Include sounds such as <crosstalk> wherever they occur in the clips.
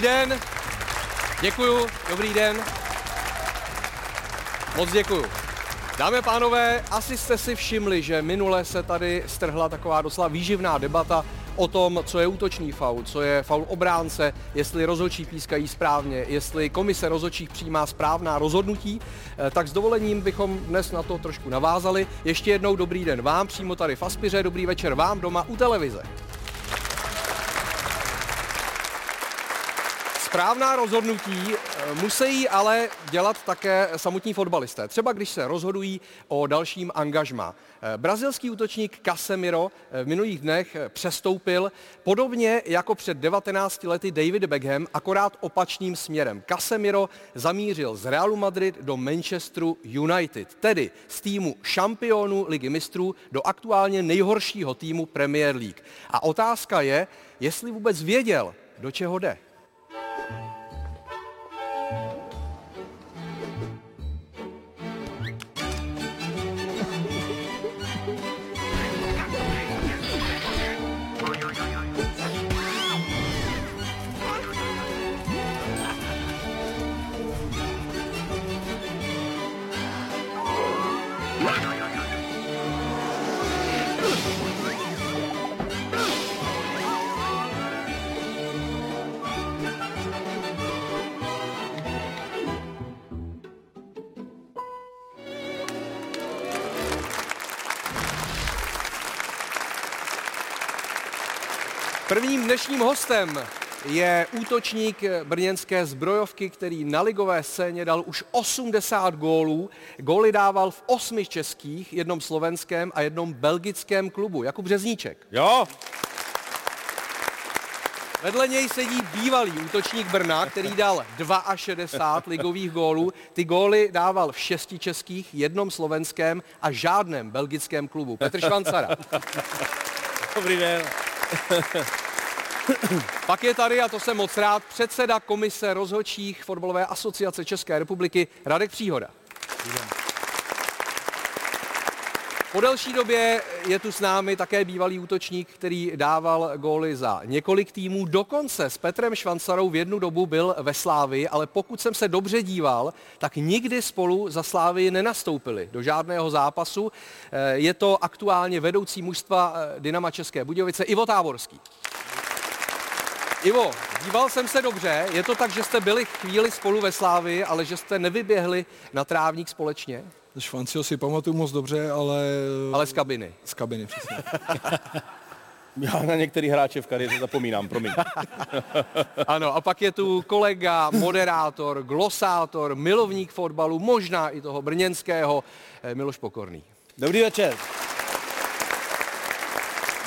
Den. Děkuju, dobrý den. Moc děkuju. Dámy a pánové, asi jste si všimli, že minule se tady strhla taková doslova výživná debata o tom, co je útočný faul, co je faul obránce, jestli rozhodčí pískají správně, jestli komise rozhodčích přijímá správná rozhodnutí, eh, tak s dovolením bychom dnes na to trošku navázali. Ještě jednou dobrý den vám, přímo tady v Aspiře, dobrý večer vám doma u televize. Správná rozhodnutí eh, musí ale dělat také samotní fotbalisté. Třeba když se rozhodují o dalším angažmá. Eh, brazilský útočník Casemiro eh, v minulých dnech přestoupil podobně jako před 19 lety David Beckham, akorát opačným směrem. Casemiro zamířil z Realu Madrid do Manchesteru United, tedy z týmu šampionů ligy mistrů do aktuálně nejhoršího týmu Premier League. A otázka je, jestli vůbec věděl, do čeho jde. Thank you. Prvním dnešním hostem je útočník brněnské zbrojovky, který na ligové scéně dal už 80 gólů. Góly dával v osmi českých, jednom slovenském a jednom belgickém klubu. Jakub Řezníček. Jo, Vedle něj sedí bývalý útočník Brna, který dal 62 ligových gólů. Ty góly dával v šesti českých, jednom slovenském a žádném belgickém klubu. Petr Švancara. dobrý den. <laughs> Pak je tady, a to jsem moc rád, předseda komise rozhodčích fotbalové asociace České republiky Radek Příhoda. Po delší době je tu s námi také bývalý útočník, který dával góly za několik týmů. Dokonce s Petrem Švancarou v jednu dobu byl ve Slávii, ale pokud jsem se dobře díval, tak nikdy spolu za Slávii nenastoupili do žádného zápasu. Eh, Je to aktuálně vedoucí mužstva eh, Dynama České Budějovice Ivo Táborský. Ivo, díval jsem se dobře. Je to tak, že jste byli chvíli spolu ve Slávii, ale že jste nevyběhli na trávník společně, Švancio si pamatuju moc dobře, ale... ale z kabiny. Z kabiny, přesně. <laughs> Já na některý hráče v kariéře zapomínám, promiň. <laughs> Ano, a pak je tu kolega, moderátor, glosátor, milovník fotbalu, možná i toho brněnského, eh, Miloš Pokorný. Dobrý večer.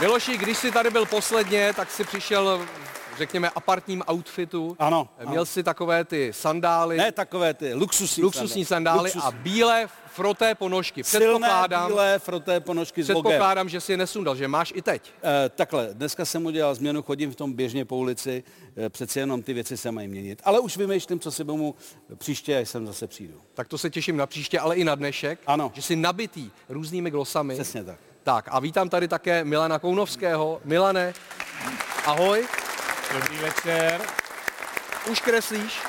Miloši, když jsi tady byl posledně, tak si přišel, řekněme, apartním outfitu. Ano, Měl si takové ty sandály, Ne takové ty luxusní, luxusní sandály a bílé froté ponožky. Silné Předpokládám, bílé froté ponožky s logem. předpokládám, že si je nesundal, že máš i teď. Eh, takhle, dneska jsem udělal změnu, chodím v tom běžně po ulici, eh, přeci jenom ty věci se mají měnit. Ale už vymýšlím, co si bomu příště, až sem zase přijdu. Tak to se těším na příště, ale i na dnešek. Ano. Že jsi nabitý různými glosami. Přesně tak. Tak a vítám tady také Milana Kounovského. Milane, ahoj. Dobrý večer. Už kreslíš?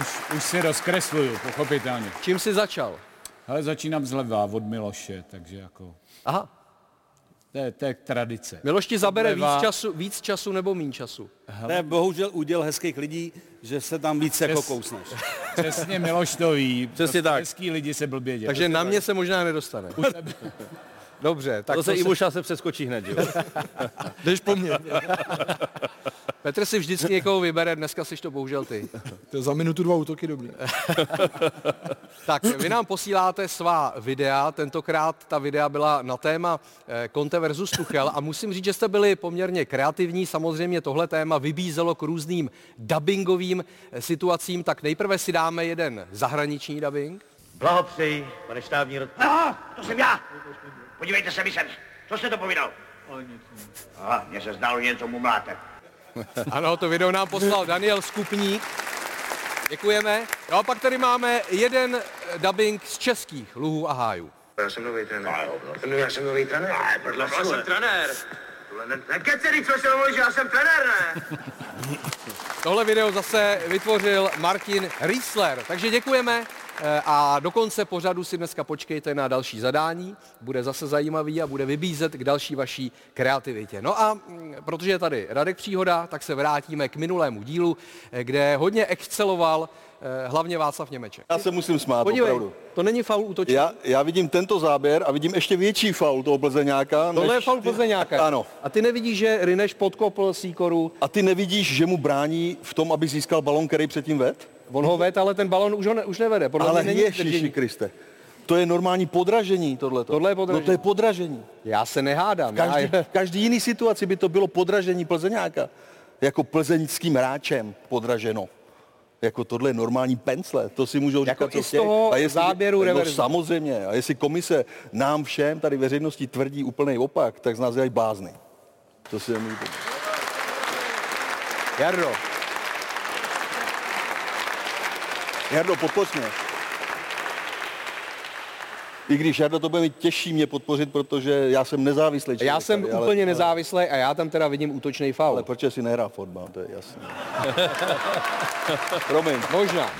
Už, už si rozkresluju, pochopitelně. Čím jsi začal? Ale začínám zleva od Miloše, takže jako... Aha, To je, to je tradice. Miloš ti zabere víc Zleva. času, víc času nebo mín času? To je bohužel úděl hezkých lidí, že se tam víc jako Přes- kousneš. Přesně Miloš to ví. Přesně tak. Hezký lidi se blbě dělají. Takže na mě se možná nedostane. <laughs> Dobře, tak To se si- Ivoša se přeskočí hned, jo? <laughs> Jdeš po mně. <laughs> Petr si vždycky někoho vybere, dneska jsi to bohužel ty. To je za minutu dva útoky dobrý. <laughs> Tak, vy nám posíláte svá videa, tentokrát ta videa byla na téma eh, Conte versus Tuchel a musím říct, že jste byli poměrně kreativní, samozřejmě tohle téma vybízelo k různým dubbingovým eh, situacím, tak nejprve si dáme jeden zahraniční dubbing. Blahopřeji, pane štábní rod... Aha, to jsem já! Podívejte se mi sem. Co jste to povídal? Aha, mně se zdálo, že něco mumláte. <laughs> Ano, to video nám poslal Daniel Skupník. Děkujeme. No a pak tady máme jeden eh, dubbing z českých luhů a hájů. Já jsem nový trenér. No, já jsem nový trenér. Podle jsem trenér. Tohle ne, nekecený, co se mluví, že já jsem trenér, ne? Tohle video zase vytvořil Martin Riesler. Takže děkujeme a do konce pořadu si dneska počkejte na další zadání. Bude zase zajímavý a bude vybízet k další vaší kreativitě. No a mm, protože je tady Radek Příhoda, tak se vrátíme k minulému dílu, eh, kde hodně exceloval eh, hlavně Václav Němeček. Já se musím smát, Podívej, opravdu. to není faul útočník. Já, já vidím tento záběr a vidím ještě větší faul toho Plzeňáka. Tohle je než faul ty- Plzeňáka. Ano. A ty nevidíš, že Rineš podkopl Sýkoru, A ty nevidíš, že mu brání v tom, aby získal balon, který předtím ved? On ho ved, ale ten balon už, ho ne, už nevede. Podle Ale není Ježíši. Kriste. To je normální podražení tohleto. Tohle je podražení. No to je podražení. Já se nehádám. Každý, Já, v každý jiný situaci by to bylo podražení Plzeňáka. Jako plzeňským hráčem podraženo. Jako tohle je normální pencle, to si můžou Jako říkat, co i z toho záběru no, samozřejmě. A jestli komise nám všem, tady veřejnosti tvrdí úplný opak, tak z nás dělají blázny. To si nemůžu. Jardo, Jardo, podpoř mě. I když Jardo to bude mít těžší mě podpořit, protože já jsem nezávislý člověk. já jsem tady, úplně ale, nezávislý a já tam teda vidím útočný faul. Ale proč si nehrá fotbal, to je jasné. <laughs> Promiň. Možná.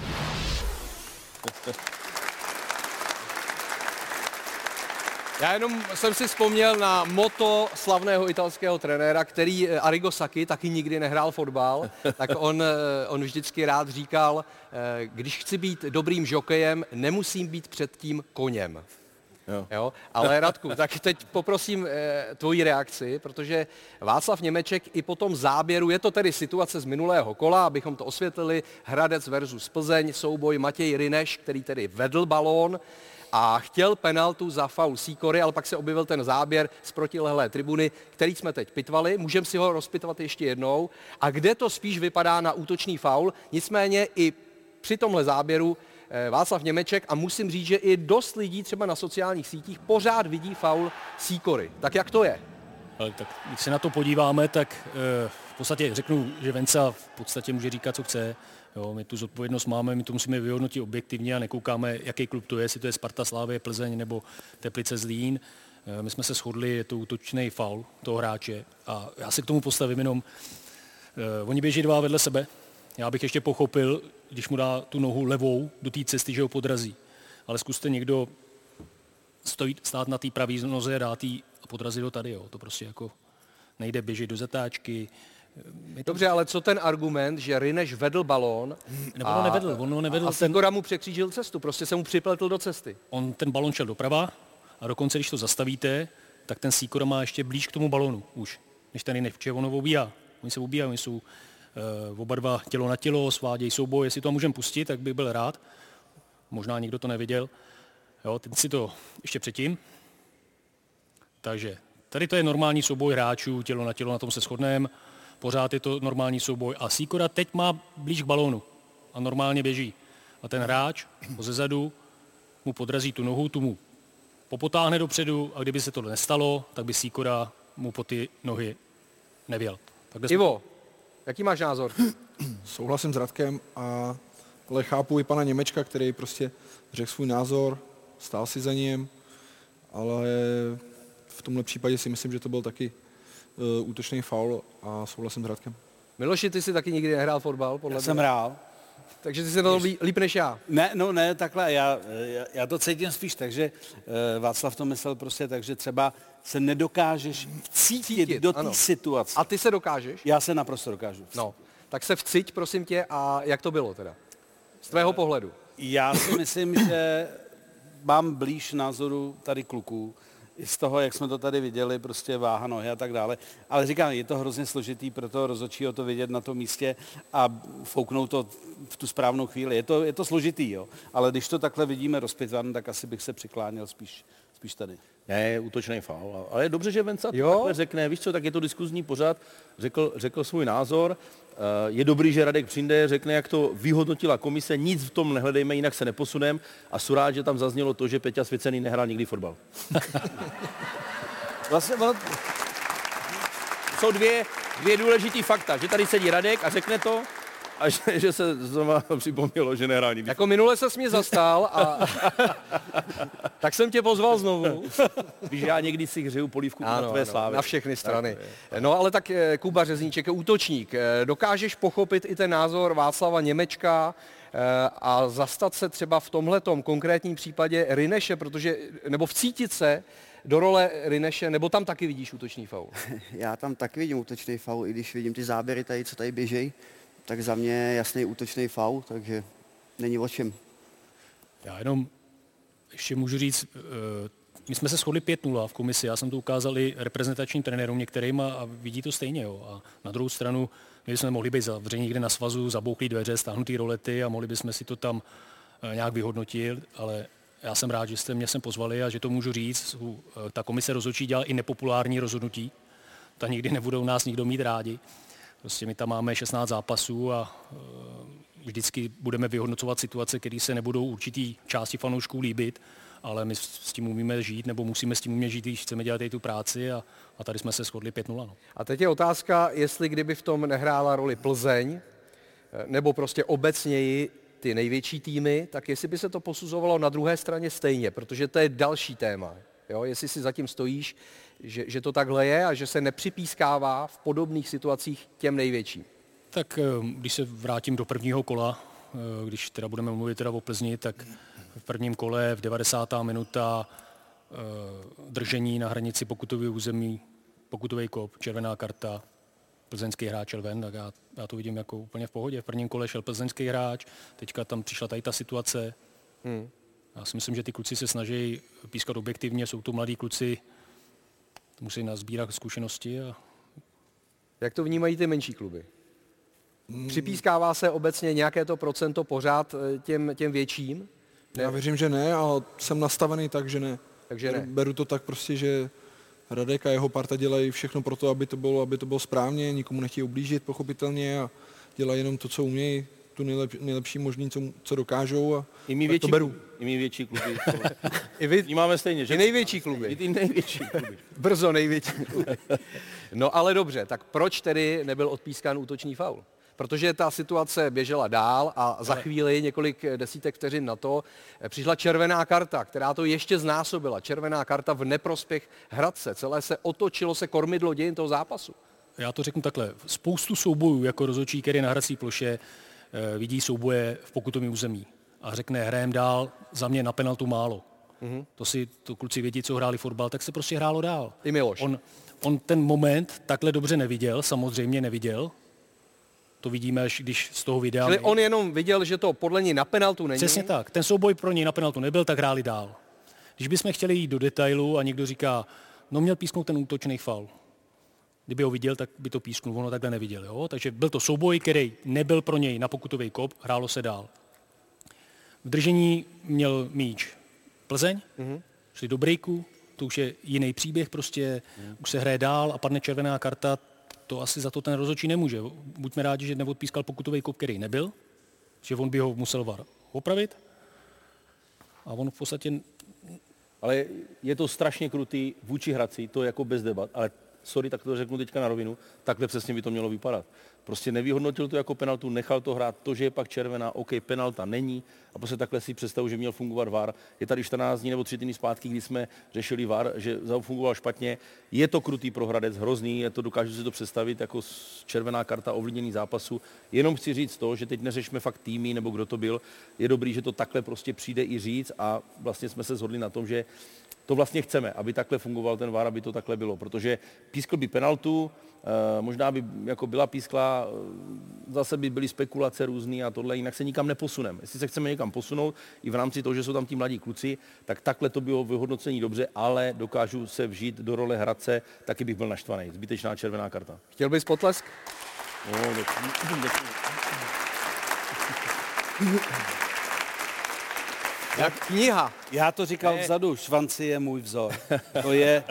Já jenom jsem si vzpomněl na moto slavného italského trenéra, který eh, Arrigo Sacchi taky nikdy nehrál fotbal, <laughs> tak on, eh, on vždycky rád říkal, eh, když chci být dobrým žokejem, nemusím být předtím koněm. Jo. Jo? Ale Radku, tak teď poprosím eh, tvoji reakci, protože Václav Němeček i po tom záběru, je to tedy situace z minulého kola, abychom to osvětlili, Hradec versus Plzeň, souboj Matěj Rineš, který tedy vedl balón a chtěl penaltu za faul Sýkory, ale pak se objevil ten záběr z protilehlé tribuny, který jsme teď pitvali. Můžeme si ho rozpitvat ještě jednou. A kde to spíš vypadá na útočný faul, nicméně i při tomhle záběru eh, Václav Němeček a musím říct, že i dost lidí třeba na sociálních sítích pořád vidí faul Sýkory. Tak jak to je? Ale tak když se na to podíváme, tak eh, v podstatě řeknu, že Venca v podstatě může říkat, co chce. Jo, my tu zodpovědnost máme, my to musíme vyhodnotit objektivně a nekoukáme, jaký klub to je, jestli to je Sparta, Slávě, Plzeň nebo Teplice, Zlín. Eh, My jsme se shodli, je to útočný faul toho hráče a já se k tomu postavím jenom, eh, oni běží dva vedle sebe, já bych ještě pochopil, když mu dá tu nohu levou do té cesty, že ho podrazí. Ale zkuste někdo stojí, stát na té pravé noze dát jí a podrazit ho tady. Jo. To prostě jako nejde běžet do zatáčky. To, Dobře, ale co ten argument, že Rineš vedl balón nebo ho nevedl, on ho nevedl. a ten, Sýkora mu překřížil cestu, prostě se mu připletl do cesty. on ten balon šel doprava a dokonce, když to zastavíte, tak ten Sýkora má ještě blíž k tomu balonu už, než ten jiný, protože on ho obíhá. Oni se obíhají, oni jsou uh, oba dva tělo na tělo, svádějí souboj, jestli to můžeme pustit, tak bych byl rád. Možná někdo to neviděl. Jo, teď si to ještě předtím. Takže tady to je normální souboj hráčů, tělo na tělo, na tom se shodneme. Pořád je to normální souboj. A Sýkora teď má blíž k balónu a normálně běží. A ten hráč ho zezadu mu podrazí tu nohu, tu mu popotáhne dopředu a kdyby se to nestalo, tak by Sýkora mu po ty nohy nevěl. Takhle jsme- Ivo, jaký máš názor? <clears throat> Souhlasím s Radkem, a, ale chápu i pana Němečka, který prostě řekl svůj názor, stál si za ním, ale v tomhle případě si myslím, že to byl taky uh, útočný faul a souhlasím s Radkem. Miloši, ty jsi taky nikdy nehrál fotbal, podle Já jsem mě. hrál. Takže ty jsi na to lí- líp než já. Ne, no ne, takhle, já, já, já to cítím spíš tak, že eh, Václav to myslel prostě tak, že třeba se nedokážeš vcítit Cítit, do té situace. A ty se dokážeš? Já se naprosto dokážu. No, tak se vciť, prosím tě, a jak to bylo teda? Z tvého pohledu. Já si myslím, že mám blíž názoru tady kluků, i z toho, jak jsme to tady viděli, prostě váha nohy a tak dále. Ale říkám, je to hrozně složitý pro toho rozhodčího to vidět na tom místě a fouknout to v tu správnou chvíli. Je to, je to složitý, jo. Ale když to takhle vidíme rozpitvan, tak asi bych se přikláněl spíš, spíš tady. Ne, je útočný faul. Ale je dobře, že Venca Jo? takhle řekne. Víš co, tak je to diskuzní pořád. Řekl, řekl svůj názor. Eh, Je dobrý, že Radek přijde, řekne, jak to vyhodnotila komise. Nic v tom nehledejme, jinak se neposunem. A jsou rád, že tam zaznělo to, že Peťa Svěcený nehrál nikdy fotbal. <laughs> Vlastně, ono, Jsou dvě, dvě důležitý fakta, že tady sedí Radek a řekne to a že, že se znovu připomnělo, že nehrál nikdy. Jako minule se mě zastal a <laughs> tak jsem tě pozval znovu. Víš, já někdy si hřeju polívku na tvé slávy. na všechny strany. No ale tak eh, Kuba Řezníček je útočník. Eh, Dokážeš pochopit i ten názor Václava Němečka eh, a zastat se třeba v tomhletom konkrétním případě Rineše, protože, nebo vcítit se do role Rineše, nebo tam taky vidíš útočný faul? <laughs> Já tam taky vidím útočný faul, i když vidím ty záběry tady, co tady běžej, tak za mě jasný útočný faul, takže není o čem. Já jenom ještě můžu říct, eh, my jsme se shodli 5-0 v komisi, já jsem to ukázal i reprezentačním trenérům některým a, a vidí to stejně. Jo. A na druhou stranu, my jsme mohli být zavření někde na svazu, zabouchlí dveře, stáhnutý rolety a mohli bychom si to tam eh, nějak vyhodnotit, ale já jsem rád, že jste mě sem pozvali a že to můžu říct. Eh, Ta komise rozhodčí dělá i nepopulární rozhodnutí. Ta nikdy nebudou nás nikdo mít rádi. Prostě my tam máme 16 zápasů a eh, vždycky budeme vyhodnocovat situace, které se nebudou určitý části fanoušků líbit, ale my s tím umíme žít, nebo musíme s tím umět žít, když chceme dělat i tu práci a, a tady jsme se shodli 5-0. No. A teď je otázka, jestli kdyby v tom nehrála roli Plzeň, eh, nebo prostě obecněji ty největší týmy, tak jestli by se to posuzovalo na druhé straně stejně, protože to je další téma. Jo? Jestli si zatím stojíš, že, že to takhle je a že se nepřipískává v podobných situacích těm největším. Tak eh, když se vrátím do prvního kola, eh, když teda budeme mluvit teda o Plzni, tak v prvním kole v 90. minuta eh, držení na hranici pokutového území, pokutový kop, červená karta, plzeňský hráč šel ven, tak já, já to vidím jako úplně v pohodě. V prvním kole šel plzeňský hráč, teďka tam přišla tady ta situace. Hmm. Já si myslím, že ty kluci se snaží pískat objektivně, jsou to mladí kluci, musí nazbírat zkušenosti a Jak to vnímají ty menší kluby? Připískává se obecně nějaké to procento pořád eh, těm, těm větším? Já věřím, že ne, ale jsem nastavený tak, že ne. Takže ne. Beru- Beru to tak prostě, že Radek a jeho parta dělají všechno pro to, aby to bylo, aby to bylo správně, nikomu nechtějí ublížit, pochopitelně a dělají jenom to, co umějí, tu nejlep, nejlepší možný, co, co dokážou a I my tak větší, to beru. I my větší kluby. <laughs> I vy, Vnímáme stejně, že? i největší I kluby. ty největší kluby. <laughs> Brzo největší kluby. No ale dobře, tak proč tedy nebyl odpískán útočný faul? Protože ta situace běžela dál a za chvíli, několik desítek vteřin na to, eh, přišla červená karta, která to ještě znásobila. Červená karta v neprospěch Hradce. Celé se otočilo se kormidlo dějin toho zápasu. Já to řeknu takhle. Spoustu soubojů jako rozhodčí, který na hrací ploše vidí souboje v pokutovém území a řekne, hrajem dál, za mě na penaltu málo. Mm-hmm. To si to kluci vědí, co hráli fotbal, tak se prostě hrálo dál. I Miloš. On, on ten moment takhle dobře neviděl, samozřejmě neviděl. To vidíme, až když z toho videa... Čili on jenom viděl, že to podle něj na penaltu není. Přesně tak. Ten souboj pro něj na penaltu nebyl, tak hráli dál. Když bychom chtěli jít do detailu a někdo říká, no měl písknout ten útočný faul. Kdyby ho viděl, tak by to písknul, ono takhle neviděl. Jo? Takže byl to souboj, který nebyl pro něj na pokutový kop, hrálo se dál. V držení měl míč Plzeň, mm-hmm. šli do breaku, to už je jiný příběh, prostě mm. už se hraje dál a padne červená karta, to asi za to ten rozhodčí nemůže. Buďme rádi, že neodpískal pokutový kop, který nebyl, že on by ho musel VAR opravit a on v podstatě Ale je to strašně krutý vůči Hradci, to je jako bez debat, ale sorry, tak to řeknu teďka na rovinu, takhle přesně by to mělo vypadat. Prostě nevyhodnotil to jako penaltu, nechal to hrát, to, že je pak červená, OK, penalta není, a prostě takhle si představu, že měl fungovat VAR. Je tady 14 dní nebo 3 dny zpátky, kdy jsme řešili VAR, že fungoval špatně. Je to krutý pro Hradec, hrozný, je to, dokážu si to představit jako červená karta ovlivněný zápasu. Jenom chci říct to, že teď neřešme fakt týmy nebo kdo to byl. Je dobrý, že to takhle prostě přijde i říct a vlastně jsme se shodli na tom, že to vlastně chceme, aby takhle fungoval ten VAR, aby to takhle bylo, protože pískl by penaltu, eh, možná by jako byla pískla, eh, zase by byly spekulace různé a tohle, jinak se nikam neposuneme. Jestli se chceme někam posunout, i v rámci toho, že jsou tam ti mladí kluci, tak takhle to bylo vyhodnocení dobře, ale dokážu se vžít do role Hradce, taky bych byl naštvaný. Zbytečná červená karta. Chtěl bys potlesk? No, děkuji. Děkuji. Jak kniha. Já to říkal vzadu, švanci je můj vzor. To je,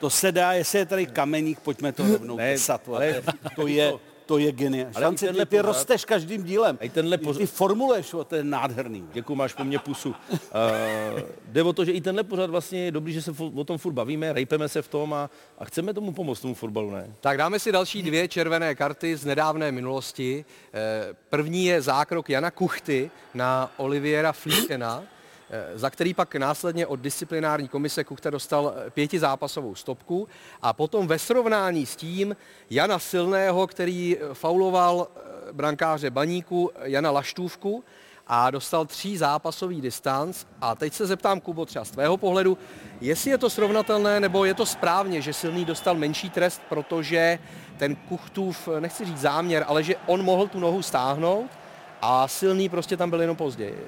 to se dá, jestli je tady kameník, pojďme to rovnou Ne, pesat. ale- to je, To je geniální. Ale i Šance, tenhle ty, ty rosteš každým dílem. A i tenhle Ty- pořad- Ty formuluješ, o, to je nádherný. Děkuji, máš po mně pusu. Uh, jde o to, že i tenhle pořad vlastně je dobrý, že se o tom furt bavíme, rejpeme se v tom a, a chceme tomu pomoct, tomu fotbalu, ne? Tak dáme si další dvě červené karty z nedávné minulosti. Eh, První je zákrok Jana Kuchty na Oliviera Flíkena, za který pak následně od disciplinární komise Kuchta dostal eh, pětizápasovou stopku a potom ve srovnání s tím Jana Silného, který eh, fauloval eh, brankáře Baníku Jana Laštůvku a dostal tří zápasový distanc. A teď se zeptám, Kubo, třeba z tvého pohledu, jestli je to srovnatelné, nebo je to správně, že Silný dostal menší trest, protože ten Kuchtův, nechci říct záměr, ale že on mohl tu nohu stáhnout a Silný prostě tam byl jenom později.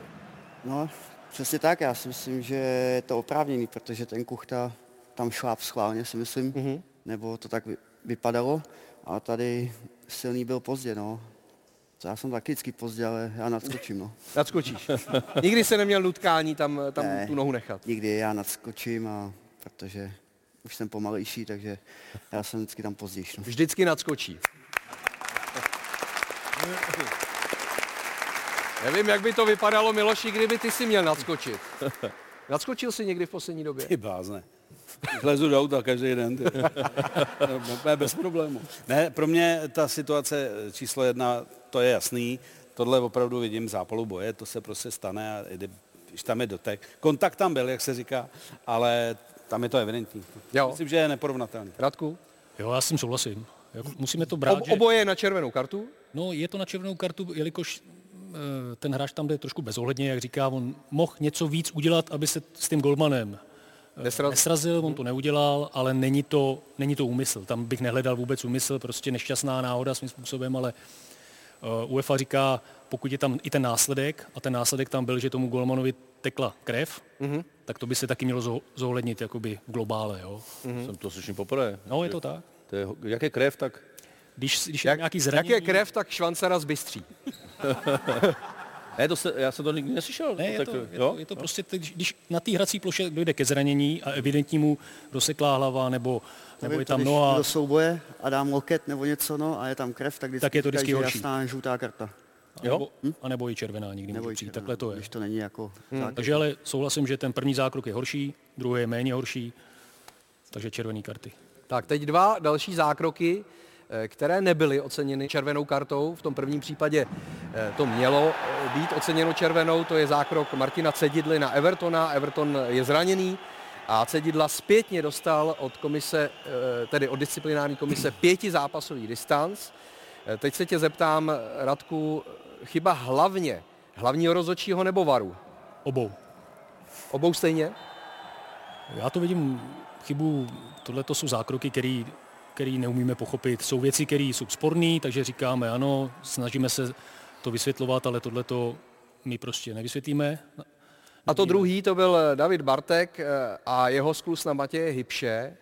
No, přesně tak, já si myslím, že je to oprávněný, protože ten Kuchta tam šláp schválně, si myslím, mm-hmm. nebo to tak vy- vypadalo, a tady silný byl pozdě, no. Já jsem taky vždycky pozdě, ale já nadskočím, no. <laughs> Nadskočíš. Nikdy se neměl nutkání tam, tam Ne. tu nohu nechat. Nikdy já nadskočím, a protože už jsem pomalejší, takže já jsem vždycky tam později. No. Vždycky nadskočí. <laughs> Nevím, jak by to vypadalo, Miloši, kdyby ty si měl nadskočit. Nadskočil jsi někdy v poslední době? Ty blázne. Lezu do auta každý den. Ty. Bez problému. Ne, pro mě ta situace číslo jedna, to je jasný. Tohle opravdu vidím zápalu boje, to se prostě stane a jde, když tam je dotek. Kontakt tam byl, jak se říká, ale tam je to evidentní. Jo. Myslím, že je neporovnatelný. Radku? Jo, já s tím souhlasím. Musíme to brát, Ob, že... oboje na červenou kartu? No, je to na červenou kartu, jelikož ten hráč tam jde trošku bezohledně, jak říká, on mohl něco víc udělat, aby se s tím golmanem eh, Nesraz- nesrazil, on to neudělal, ale není to, není to úmysl. Tam bych nehledal vůbec úmysl, prostě nešťastná náhoda svým způsobem, ale uh, UEFA říká, pokud je tam i ten následek, a ten následek tam byl, že tomu golmanovi tekla krev, mm-hmm. tak to by se taky mělo zo- zohlednit jakoby v globále. Jo. Mm-hmm. Jsem to slyším poprvé. No, je to tak. To je, jak je krev, tak Když, když je Jak, nějaký jak zranění... je krev, tak švancara zbystří. <laughs> ne, to se, já jsem to nikdy neslyšel. Ne, je tak, to, je jo? to, je to prostě, teď, když na té hrací ploše dojde ke zranění a evidentně mu rozseklá hlava nebo, nebo je to, tam když noha, do souboje a dám loket nebo něco, no, a je tam krev, tak, vždycky Tak je to vždycky horší. jasná žlutá karta. nebo, a nebo i červená nikdy Nebo může i přijít. červená, Takhle to je. Když to není jako zákrok. Takže ale souhlasím, že ten první zákrok je horší, druhý je méně horší, takže červené karty. Tak teď dva další zákroky, které nebyly oceněny červenou kartou. V tom prvním případě eh, to mělo eh, být oceněno červenou, to je zákrok Martina Cedidly na Evertona. Everton je zraněný a Cedidla zpětně dostal od komise, eh, tedy od disciplinární komise pěti zápasový distanc. Eh, Teď se tě zeptám, Radku, chyba hlavně hlavního rozhodčího nebo varu? Obou. Obou stejně? Já to vidím chybu, tohle to jsou zákroky, který, který neumíme pochopit. Jsou věci, které jsou sporné, takže říkáme ano, snažíme se to vysvětlovat, ale tohle to my prostě nevysvětlíme. A to druhý, to byl David Bartek eh, a jeho sklus na Matěje Hybše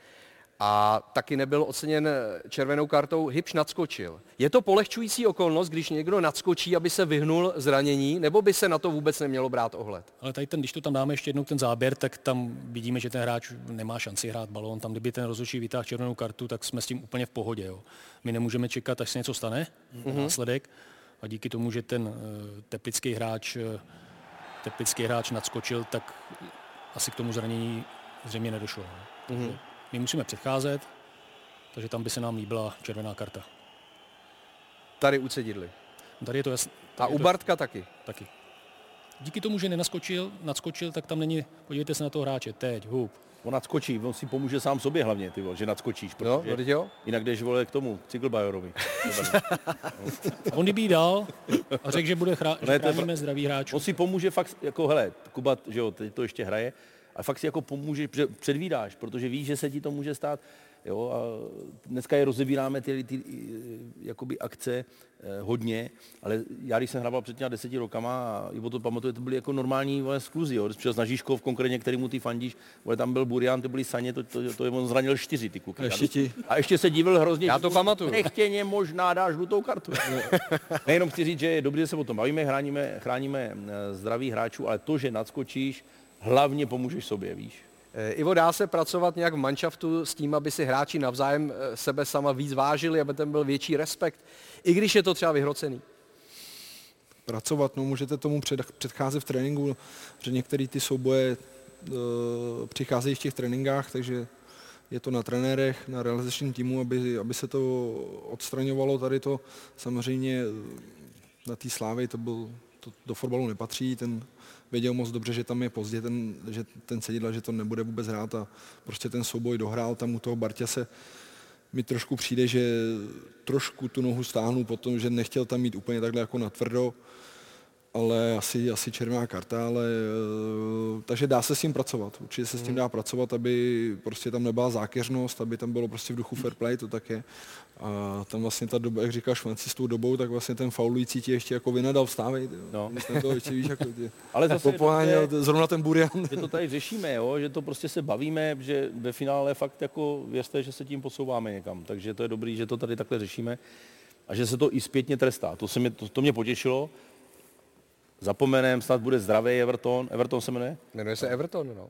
a taky nebyl oceněn eh, červenou kartou, Hybš nadskočil. Je to polehčující okolnost, když někdo nadskočí, aby se vyhnul zranění, nebo by se na to vůbec nemělo brát ohled? Ale tady ten, když to tam dáme ještě jednou ten záběr, tak tam vidíme, že ten hráč nemá šanci hrát balón. Tam, kdyby ten rozhodčí vytáhl červenou kartu, tak jsme s tím úplně v pohodě. Jo. My nemůžeme čekat, až se něco stane, mm-hmm. následek. A díky tomu, že ten uh, teplický hráč, uh, teplický hráč nadskočil, tak asi k tomu zranění zřejmě nedošlo. Mm-hmm. My musíme předcházet, takže tam by se nám líbila červená karta. Tady ucedidli. Tady je to jasné. A u Bartka taky. Taky. Díky tomu, že nenaskočil, nadskočil, tak tam není, podívejte se na toho hráče, teď, hup. On nadskočí, on si pomůže sám sobě hlavně, ty vole, že nadskočíš, No, protože no, jo. jinak jdeš vole k tomu, cyklbajorovi. <laughs> On kdyby dal a řekl, že bude chrá- Ne, že to je chráníme zdraví hráčů. On si pomůže fakt, jako hele, Kuba, že jo, teď to ještě hraje, a fakt si jako pomůže, že předvídáš, protože víš, že se ti to může stát. Jo, a dneska je rozebíráme ty, ty eh, jakoby akce eh, hodně, ale já když jsem hrával před těmi deseti rokama a Ivo to pamatuje, to byly jako normální vole, skluzy, jo. Když přišel na Žižkov, konkrétně, kterýmu ty fandíš, vole, tam byl Burian, to byly saně, to, to, to, je on zranil čtyři ty kuky. A ještě ti- A ještě se divil hrozně. Já že to pamatuju. Nechtěně možná dáš žlutou kartu. <laughs> Nejenom chci říct, že je dobré, že se o tom bavíme, chráníme, chráníme eh, zdraví hráčů, ale to, že nadskočíš, hlavně pomůžeš sobě, víš. Eh, Ivo, dá se pracovat nějak v manšaftu s tím, aby si hráči navzájem eh, sebe sama víc vážili, aby ten byl větší respekt, i když je to třeba vyhrocený? pracovat, no můžete tomu před, předcházet v tréninku, že některé ty souboje e, přicházejí v těch tréninkách, takže je to na trenérech, na realizačním týmu, aby, aby se to odstraňovalo. Tady to samozřejmě na té slávě to, byl, to do fotbalu nepatří, ten věděl moc dobře, že tam je pozdě ten, že ten sedidla, že to nebude vůbec hrát a prostě ten souboj dohrál tam u toho Barťa se mi trošku přijde, že trošku tu nohu stáhnu potom, že nechtěl tam mít úplně takhle jako na tvrdo, ale asi, asi červená karta, ale eh, takže dá se s tím pracovat. Určitě se s tím hmm. dá pracovat, aby prostě tam nebyla zákeřnost, aby tam bylo prostě v duchu fair play, to tak je. A tam vlastně ta doba, jak říkáš, Franci s tou dobou, tak vlastně ten faulující ti ještě jako vynadal vstávej. No. to ještě víš, jako tě, <laughs> Ale zase popoháněl, to, zrovna ten burian. Že to tady řešíme, jo? že to prostě se bavíme, že ve finále fakt jako věřte, že se tím posouváme někam. Takže to je dobrý, že to tady takhle řešíme a že se to i zpětně trestá. To, se mě, to, to mě potěšilo zapomenem, snad bude zdravý Everton. Everton se jmenuje? Jmenuje se Everton, no.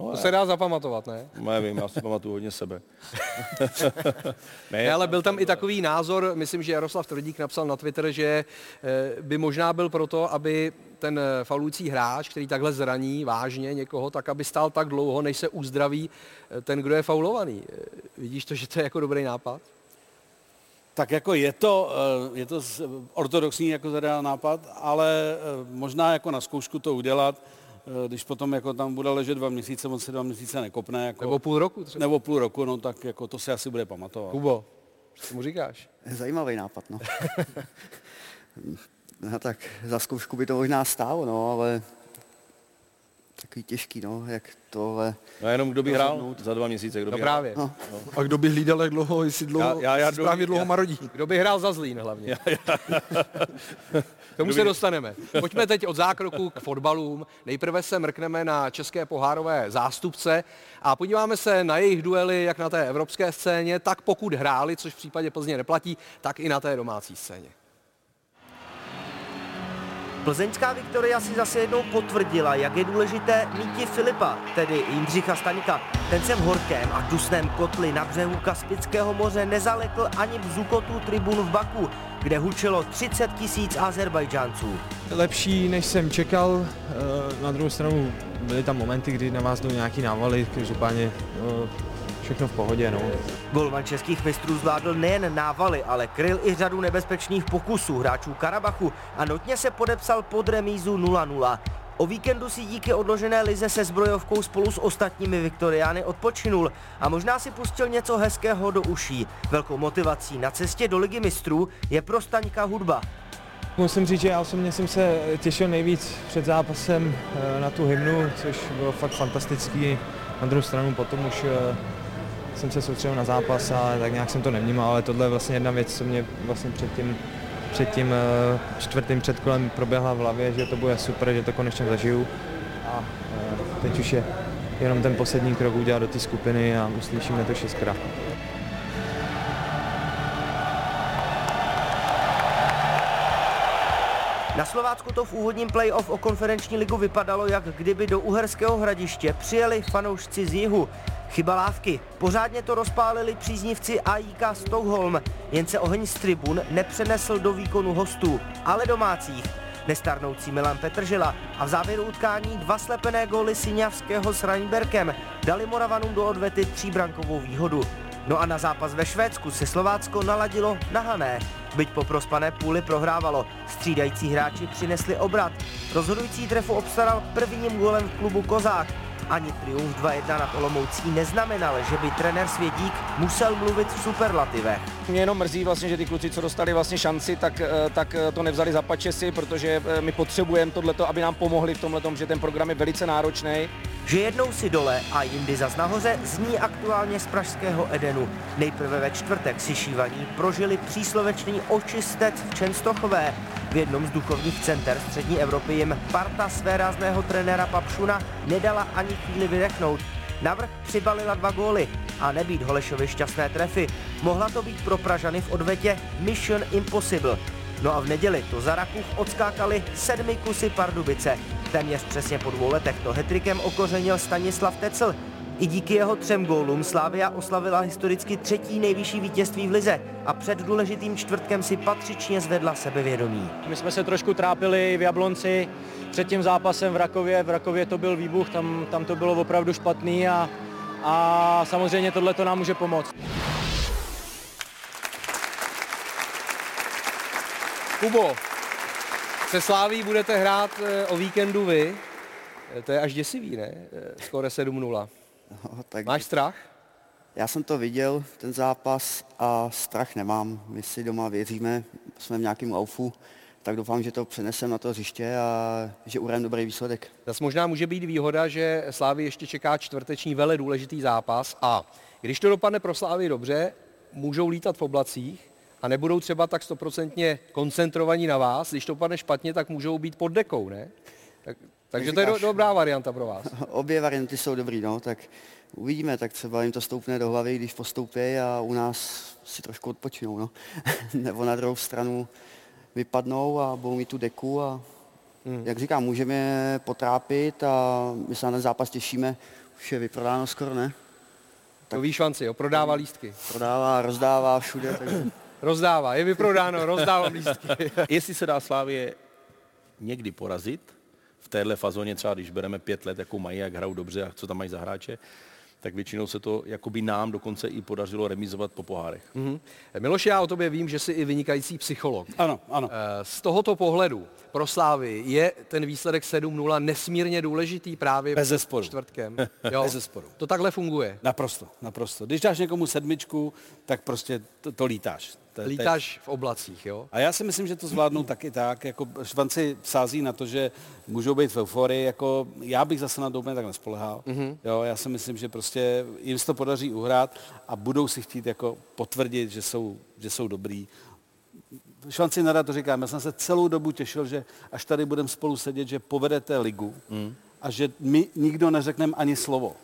No, to se dá zapamatovat, ne? No, já vím, já si pamatuju hodně sebe. <laughs> ne, ne, ale byl tam i takový názor, myslím, že Jaroslav Tvrdík napsal na Twitter, že eh, by možná byl proto, aby ten eh, falující hráč, který takhle zraní vážně někoho, tak aby stál tak dlouho, než se uzdraví eh, ten, kdo je faulovaný. Vidíš to, že to je jako dobrý nápad? Tak jako je to, je to ortodoxní jako teda nápad, ale možná jako na zkoušku to udělat, Eh, když potom jako tam bude ležet dva měsíce, on se dva měsíce nekopne. Jako, nebo půl roku třeba. Nebo půl roku, no tak jako to se asi bude pamatovat. Kubo, co mu říkáš? Zajímavý nápad, no. <laughs> no tak za zkoušku by to možná stálo, no, ale takový těžký, no, jak tohle... No jenom kdo by hrál za dva měsíce, kdo no by právě. No. No. A kdo by hlídal, jak dlouho, jestli dlouho, já, já, já správně dlouho já, marodí. Kdo by hrál za Zlín hlavně. Já, já. <laughs> tomu se dostaneme. Pojďme teď od zákroku k fotbalům. Nejprve se mrkneme na české pohárové zástupce a podíváme se na jejich duely jak na té evropské scéně, tak pokud hráli, což v případě Plzně neplatí, tak i na té domácí scéně. Plzeňská Viktoria si zase jednou potvrdila, jak je důležité míti Filipa, tedy Jindřicha Staňka. Ten se v horkém a dusném kotli na břehu Kaspického moře nezalekl ani v zukotu tribun v Baku, kde hučelo 30 tisíc Azerbajdžánců. Lepší, než jsem čekal. Eh, na druhou stranu byly tam momenty, kdy na vás jdou nějaký návaly, každopádně eh, všechno v pohodě. No. Golman českých mistrů zvládl nejen návaly, ale kryl i řadu nebezpečných pokusů hráčů Karabachu a notně se podepsal pod remízu 0-0. O víkendu si díky odložené lize se zbrojovkou spolu s ostatními Viktoriány odpočinul a možná si pustil něco hezkého do uší. Velkou motivací na cestě do ligy mistrů je pro Staňka hudba. Musím říct, že já osobně jsem se těšil nejvíc před zápasem eh, na tu hymnu, což bylo fakt fantastický. Na druhou stranu potom už eh, jsem se soustředil na zápas a tak nějak jsem to nevnímal, ale tohle je vlastně jedna věc, co mě vlastně před tím, před tím eh, čtvrtým předkolem proběhla v hlavě, že to bude super, že to konečně zažiju. A eh, teď už je jenom ten poslední krok udělat do té skupiny a uslyšíme to šestkrát. Na Slovácku to v úvodním play-off o konferenční ligu vypadalo, jak kdyby do Uherského hradiště přijeli fanoušci z jihu. Chyba lávky. Pořádně to rozpálili příznivci AIK Stockholm, jen se oheň z tribun nepřenesl do výkonu hostů, ale domácích. Nestarnoucí Milan Petržila a v závěru utkání dva slepené góly Siňavského s Reinberkem dali Moravanům do odvety tříbrankovou výhodu. No a na zápas ve Švédsku se Slovácko naladilo na Hané. Byť po prospané půli prohrávalo, střídající hráči přinesli obrat. Rozhodující trefu obstaral prvním gólem v klubu Kozák, ani triumf 2-1 nad Olomoucí neznamenal, že by trenér Svědík musel mluvit v superlativech. Mě jenom mrzí vlastně, že ty kluci, co dostali vlastně šanci, tak, eh, tak eh, to nevzali za pačesy, protože eh, my potřebujeme tohleto, aby nám pomohli v tomhle, že ten program je velice náročný. Že jednou si dole a jindy zas nahoře zní aktuálně z pražského Edenu. Nejprve ve čtvrtek si šívaní prožili příslovečný očistec v Čenstochové. V jednom z duchovních center střední Evropy jim parta své rázného trenéra Papšuna nedala ani chvíli vydechnout. Navrh přibalila dva góly a nebýt Holešovi šťastné trefy, mohla to být pro Pražany v odvetě Mission Impossible. No a v neděli to za Rakův odskákali sedmi kusy Pardubice. Téměř přesně po dvou letech to hetrikem okořenil Stanislav Tecl. I díky jeho třem gólům Slávia oslavila historicky třetí nejvyšší vítězství v lize a před důležitým čtvrtkem si patřičně zvedla sebevědomí. My jsme se trošku trápili v Jablonci před tím zápasem v Rakově. V Rakově to byl výbuch, tam, tam to bylo opravdu špatný a, a samozřejmě tohle to nám může pomoct. Kubo, se Sláví budete hrát eh, o víkendu vy. Eh, To je až děsivý, ne? Eh, Skoro 7-0. No, tak Máš strach? já jsem to viděl, ten zápas, a strach nemám. My si doma věříme, jsme v nějakém laufu, tak doufám, že to přenesem na to hřiště a že urajeme dobrý výsledek. Zas možná může být výhoda, že Slávy ještě čeká čtvrteční vele důležitý zápas a když to dopadne pro Slávy dobře, můžou lítat v oblacích a nebudou třeba tak stoprocentně koncentrovaní na vás. Když to dopadne špatně, tak můžou být pod dekou, ne? Tak, takže to je do, dobrá varianta pro vás. <laughs> Obě varianty jsou dobrý, no, tak uvidíme, tak třeba jim to stoupne do hlavy, když postoupí a u nás si trošku odpočinou, no. <laughs> Nebo na druhou stranu vypadnou a budou mít tu deku a Hmm. jak říkám, můžeme je potrápit a my se na ten zápas těšíme. Už je vyprodáno skoro, ne? To víš šanci, jo, prodává lístky. Prodává, rozdává všude, takže <laughs> Rozdává, je vyprodáno, rozdávám lístky. Jestli se dá Slávě někdy porazit, v téhle fazóně třeba, když bereme pět let, jakou mají, jak hrajou dobře a co tam mají za hráče, tak většinou se to jakoby nám dokonce i podařilo remizovat po pohárech. Mhm. Miloši, já o tobě vím, že jsi i vynikající psycholog. Ano, ano. Eh, Z tohoto pohledu pro Slávy je ten výsledek 7-0 nesmírně důležitý právě Bez zesporu. čtvrtkem. <laughs> Jo, Bez zesporu. To takhle funguje. Naprosto, naprosto. Když dáš někomu sedmičku, tak prostě to, to lítáš. To, je- Lítáš v oblacích, jo? A já si myslím, že to zvládnou taky tak, jako švanci sází na to, že můžou být v euforii, jako já bych zase na to úplně tak nespolehal. Mm-hmm. Jo, já si myslím, že prostě jim se to podaří uhrát a budou si chtít jako potvrdit, že jsou, že jsou dobrý. Švanci nada to říkám, já jsem se celou dobu těšil, že až tady budeme spolu sedět, že povedete ligu mm. a že my nikdo neřekneme ani slovo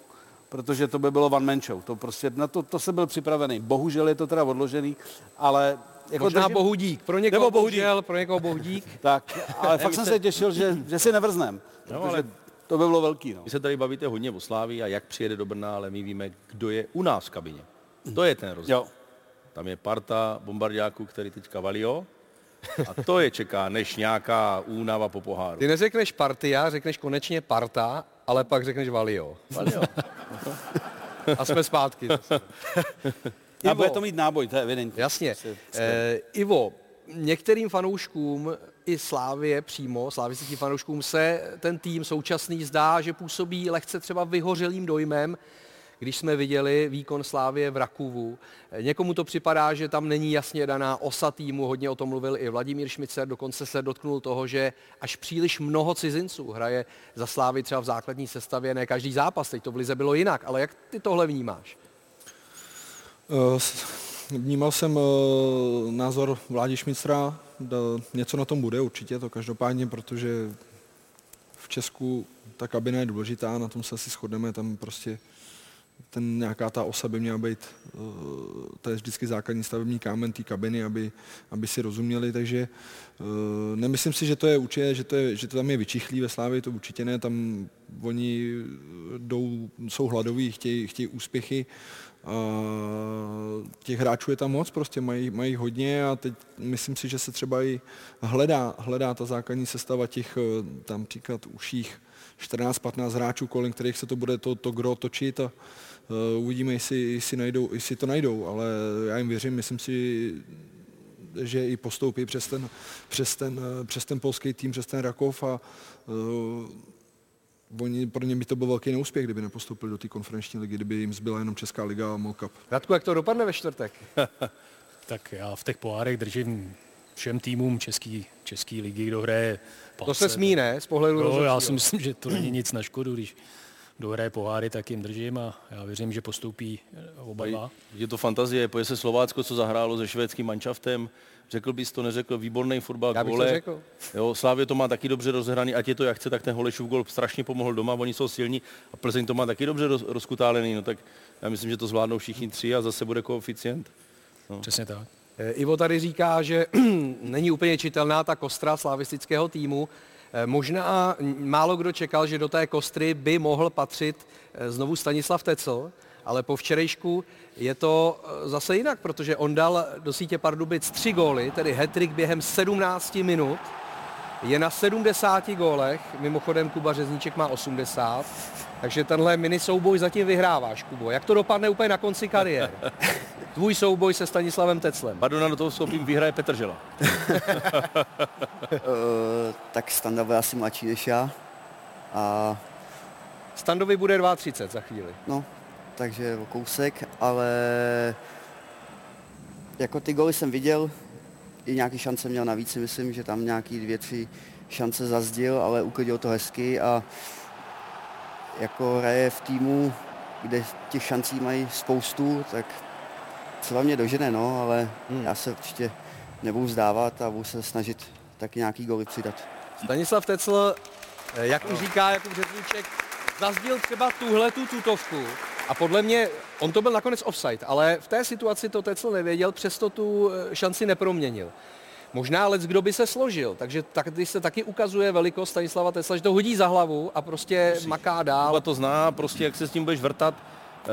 protože to by bylo one man show. To prostě, na to, to jsem byl připravený. Bohužel je to teda odložený, ale... Jako Možná držím- bohu dík. Pro někoho Nebo bohu bohužel, pro někoho bohu dík. <laughs> tak, ale fakt jsem se těšil, že, že si nevrznem. No, protože ale- to by bylo velký. No. Vy se tady bavíte hodně o Slávii a jak přijede do Brna, ale my víme, kdo je u nás v kabině. To je ten rozdíl. Jo. Tam je parta bombardiáků, který teďka valio. A to je čeká, než nějaká únava po poháru. Ty neřekneš partia, řekneš konečně parta, ale pak řekneš valio. Valio. A jsme zpátky. A bude to mít náboj, to je evidentní. Jasně. Eh, Ivo, některým fanouškům i Slávě přímo, slávistickým fanouškům se ten tým současný zdá, že působí lehce třeba vyhořelým dojmem, když jsme viděli výkon Slávě v Rakuvu. Někomu to připadá, že tam není jasně daná osa týmu, hodně o tom mluvil i Vladimír Šmicer, dokonce se dotknul toho, že až příliš mnoho cizinců hraje za Slávy třeba v základní sestavě, ne každý zápas, teď to v Lize bylo jinak, ale jak ty tohle vnímáš? S- Vnímal jsem eh, názor Vládi Šmicra, něco na tom bude určitě, to každopádně, protože v Česku ta kabina je důležitá, na tom se asi shodneme, tam prostě ten nějaká ta osa by měla být, eh, to je vždycky základní stavební kámen té kabiny, aby, aby si rozuměli, takže eh, nemyslím si, že to je určitě, že to, je, že to tam je vyčichlý ve Slávě, to určitě ne, tam oni jdou, jsou hladoví, chtějí, chtějí úspěchy, a těch hráčů je tam moc, prostě mají, mají hodně a teď myslím si, že se třeba i hledá, hledá ta základní sestava těch eh, tam příklad uších 14-15 hráčů, kolem kterých se to bude to, to gro točit a uh, uvidíme, jestli, jestli, najdou, jestli to najdou, ale já jim věřím, myslím si, že i postoupí přes ten, přes ten, eh, přes ten polský tým, přes ten Rakov a Oni, pro ně by to byl velký neúspěch, kdyby nepostoupili do té konferenční ligy, kdyby jim zbyla jenom Česká liga a MOL Cup. Radku, jak to dopadne ve čtvrtek? <laughs> Tak já v těch pohárech držím všem týmům český, český ligy, kdo hraje To se smí, ne? Z pohledu No, já si myslím, že to není nic na škodu, když kdo hraje poháry, tak jim držím a já věřím, že postoupí oba dva. Je to fantazie, poje se Slovácko, co zahrálo se švédským manšaftem. Řekl bys to, neřekl, výborný fotbal, Já bych to gole. řekl. Jo, Slávě to má taky dobře rozehraný, ať je to jak chce, tak ten Holešův gol strašně pomohl doma, oni jsou silní a Plzeň to má taky dobře roz, rozkutálený, no tak já myslím, že to zvládnou všichni tři a zase bude koeficient. No. Přesně tak. Eh, Ivo tady říká, že <clears throat> není úplně čitelná ta kostra slavistického týmu. Eh, Možná málo kdo čekal, že do té kostry by mohl patřit eh, znovu Stanislav Tecl, ale po včerejšku je to eh, zase jinak, protože on dal do sítě Pardubic tři góly, tedy hetrik během 17 minut. Je na 70 gólech, mimochodem Kuba Řezníček má 80, takže tenhle mini souboj zatím vyhráváš, Kubo. Jak to dopadne úplně na konci kariéry? <laughs> Tvůj souboj se Stanislavem Teclem. Pardon, na toho soubím vyhraje Petržela. <laughs> Eh, tak Standa byl asi mladší než já. A Standovi bude 2,30 za chvíli. No, takže o kousek, ale jako ty goly jsem viděl, i nějaký šance měl navíc, si myslím, že tam nějaký dvě, tři šance zazdil, ale uklidil to hezky a jako hraje v týmu, kde těch šancí mají spoustu, tak třeba mě dožene, no, ale hmm. já se určitě nebudu vzdávat a budu se snažit taky nějaký goly přidat. Stanislav Tecl, eh, jak už říká Jakub Řezníček, zazdil třeba tuhle tu tutovku a podle mě, on to byl nakonec offside, ale v té situaci to Tecl nevěděl, přesto tu eh, šanci neproměnil. Možná ale kdo by se složil, takže tady se taky ukazuje velikost Stanislava Tesla, že to hodí za hlavu a prostě Musíš. maká dál. Kuba to zná, prostě jak se s tím budeš vrtat, eh,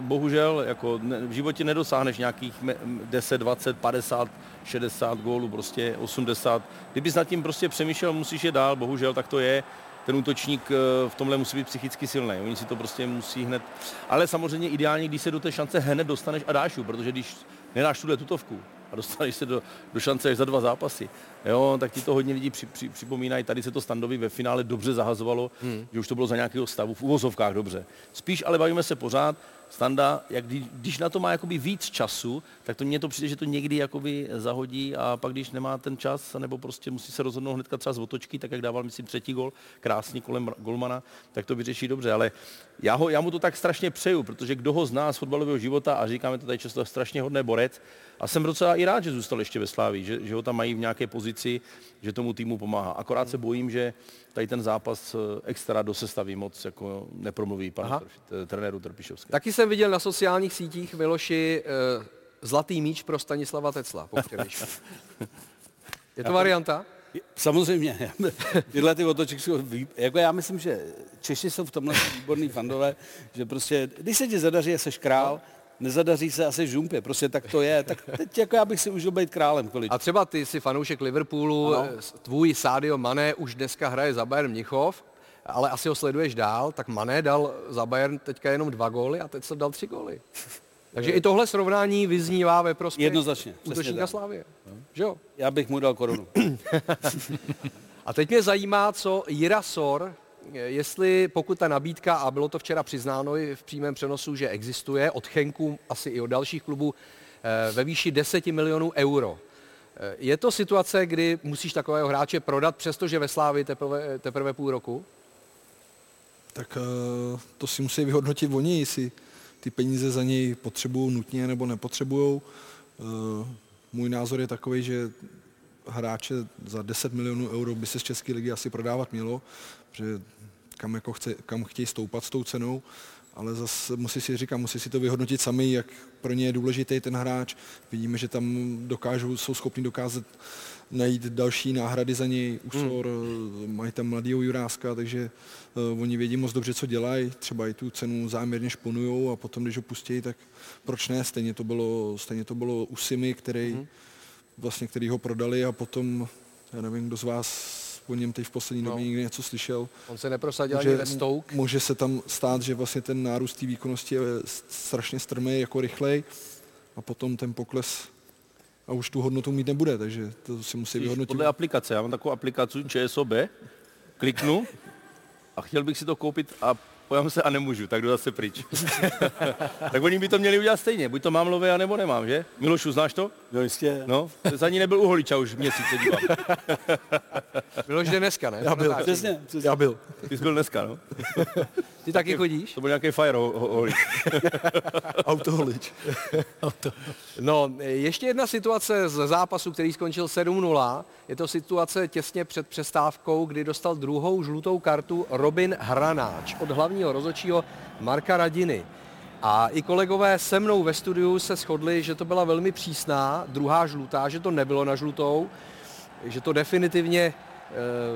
bohužel jako v životě nedosáhneš nějakých me- 10, 20, 50, 60 gólů, prostě 80. Kdybys nad tím prostě přemýšlel, musíš je dál, bohužel tak to je. Ten útočník eh, v tomhle musí být psychicky silný, oni si to prostě musí hned. Ale samozřejmě ideálně, když se do té šance hned dostaneš a dáš ju, protože když nedáš tuhle tutovku a dostaneš se do, do šance až za dva zápasy, jo, tak ti to hodně lidí při, při, připomínají. Tady se to standovi ve finále dobře zahazovalo, hmm. že už to bylo za nějakého stavu, v uvozovkách dobře. Spíš ale bavíme se pořád, Standa, jak kdy, když na to má jakoby víc času, tak to mně to přijde, že to někdy jakoby zahodí a pak když nemá ten čas, nebo prostě musí se rozhodnout hnedka třeba z otočky, tak jak dával, myslím, třetí gol, krásný kolem golmana, tak to vyřeší dobře. Ale já, ho, já mu to tak strašně přeju, protože kdo ho zná z fotbalového života a říkáme to tady často, strašně hodný borec, a jsem docela i rád, že zůstal ještě ve Slávii, že, že ho tam mají v nějaké pozici, že tomu týmu pomáhá. Akorát se bojím, že tady ten zápas eh, extra do sestavy moc jako nepromluví panu trf, trenéru Trpišovskému. Taky jsem viděl na sociálních sítích Miloši eh, zlatý míč pro Stanislava Tecla. Je to varianta? Samozřejmě. <laughs> Tyhle ty otočky jsou, jako já myslím, že Češi jsou v tomhle výborný fandové, že prostě, když se ti zadaří a seš král, nezadaří se asi žumpě, prostě tak to je. Tak teď jako já bych si užil být králem kolik. A třeba ty jsi fanoušek Liverpoolu, Ano. tvůj Sadio Mané už dneska hraje za Bayern Mnichov, ale asi ho sleduješ dál, tak Mané dal za Bayern teďka jenom dva góly a teď se dal tři góly. Takže i tohle srovnání vyznívá ve prospěch Jednoznačně, útočníka. Že jo? Já bych mu dal korunu. <laughs> A teď mě zajímá, co Jira Sor, jestli pokud ta nabídka, a bylo to včera přiznáno i v přímém přenosu, že existuje od Chenku, asi i od dalších klubů, eh, ve výši 10 milionů euro. Eh, Je to situace, kdy musíš takového hráče prodat, přestože ve Slávii teprve, teprve půl roku? Tak eh, to si musí vyhodnotit oni, jestli ty peníze za něj potřebují nutně nebo nepotřebují. Můj názor je takový, že hráče za 10 milionů euro by se z České ligy asi prodávat mělo, že kam, jako chce, kam chtějí stoupat s tou cenou, ale zase musí si říkat, musí si to vyhodnotit sami, jak pro ně je důležitý ten hráč. Vidíme, že tam dokážou, jsou schopni dokázat najít další náhrady za něj, úsor, hmm. mají tam mladýho Juráska, takže uh, oni vědí moc dobře, co dělají, třeba i tu cenu záměrně šponujou a potom, když ho pustí, tak proč ne, stejně to bylo, stejně to bylo u Simy, který, hmm. vlastně, který ho prodali a potom, já nevím, kdo z vás o něm teď v poslední No. době někdy něco slyšel. On se neprosadil ani ve Stoke. Může se tam stát, že vlastně ten nárůst té výkonnosti je strašně strmý, jako rychlej a potom ten pokles a už tu hodnotu mít nebude, takže to si musí vyhodnotit. Podle aplikace, já mám takovou aplikaci ČSOB, kliknu a chtěl bych si to koupit a pojám se a nemůžu, tak jdu zase pryč. <laughs> tak oni by to měli udělat stejně, buď to mám lové, anebo nemám, že? Milošu, znáš to? No jistě. No, za ní nebyl u Holiča už měsíce dívám. <laughs> Miloš jde dneska, ne? Já byl, přesně, přesně. Já byl. Ty jsi byl dneska, no? <laughs> Ty taky chodíš? To byl nějaký fire ho, ho, holič. Autoholič. No, ještě jedna situace z zápasu, který skončil 7-0. Je to situace těsně před přestávkou, kdy dostal druhou žlutou kartu Robin Hranáč od hlavního rozočího Marka Radiny. A i kolegové se mnou ve studiu se shodli, že to byla velmi přísná druhá žlutá, že to nebylo na žlutou, že to definitivně e,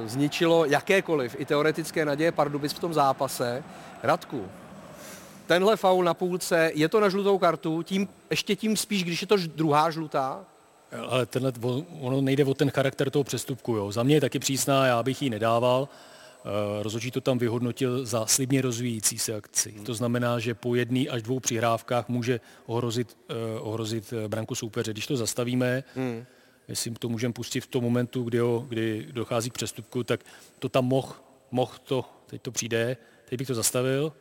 zničilo jakékoliv i teoretické naděje Pardubic v tom zápase. Radku, tenhle faul na půlce, je to na žlutou kartu, tím, ještě tím spíš, když je to druhá žlutá? Ale tenhle, ono nejde o ten charakter toho přestupku. Jo. Za mě je taky přísná, já bych ji nedával. Uh, rozhodčí to tam vyhodnotil za slibně rozvíjící se akci. To znamená, že po jedné až dvou přihrávkách může ohrozit, uh, ohrozit eh, branku soupeře. Když to zastavíme, Hmm. jestli to můžeme pustit v tom momentu, kdy, ho, kdy dochází k přestupku, tak to tam mohl moh to, teď to přijde, teď bych to zastavil.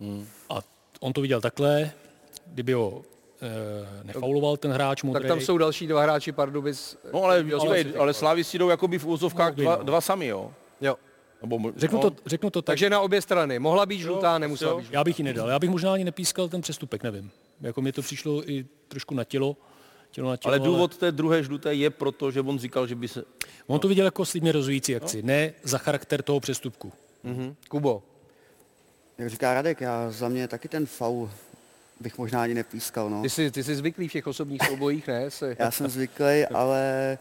Hmm. A on to viděl takhle, kdyby ho nefauloval ten hráč modrý. Tak tam jsou další dva hráči Pardubic. No ale, ale, si- ale Slávisti jdou jakoby v úzovkách Mohli, dva, no. dva sami, jo? Jo. Nebo, mo- Řeknu, no, to, řeknu to tak. Takže na obě strany. Mohla být žlutá, nemusela jo. být žlutá. Já bych ji nedal. Já bych možná ani nepískal ten přestupek, nevím. Jako mi to přišlo i trošku na tělo. tělo, na tělo Ale důvod té druhé žluté je proto, že on říkal, že by se... On to viděl jako slibně rozvíjící akci, ne za charakter toho přestupku. Mhm. Kubo, Jak říká Radek, já za mě taky ten faul bych možná ani nepískal. No. ty jsi, ty jsi zvyklý v těch osobních soubojích, ne? Jsi... Já jsem zvyklý, ale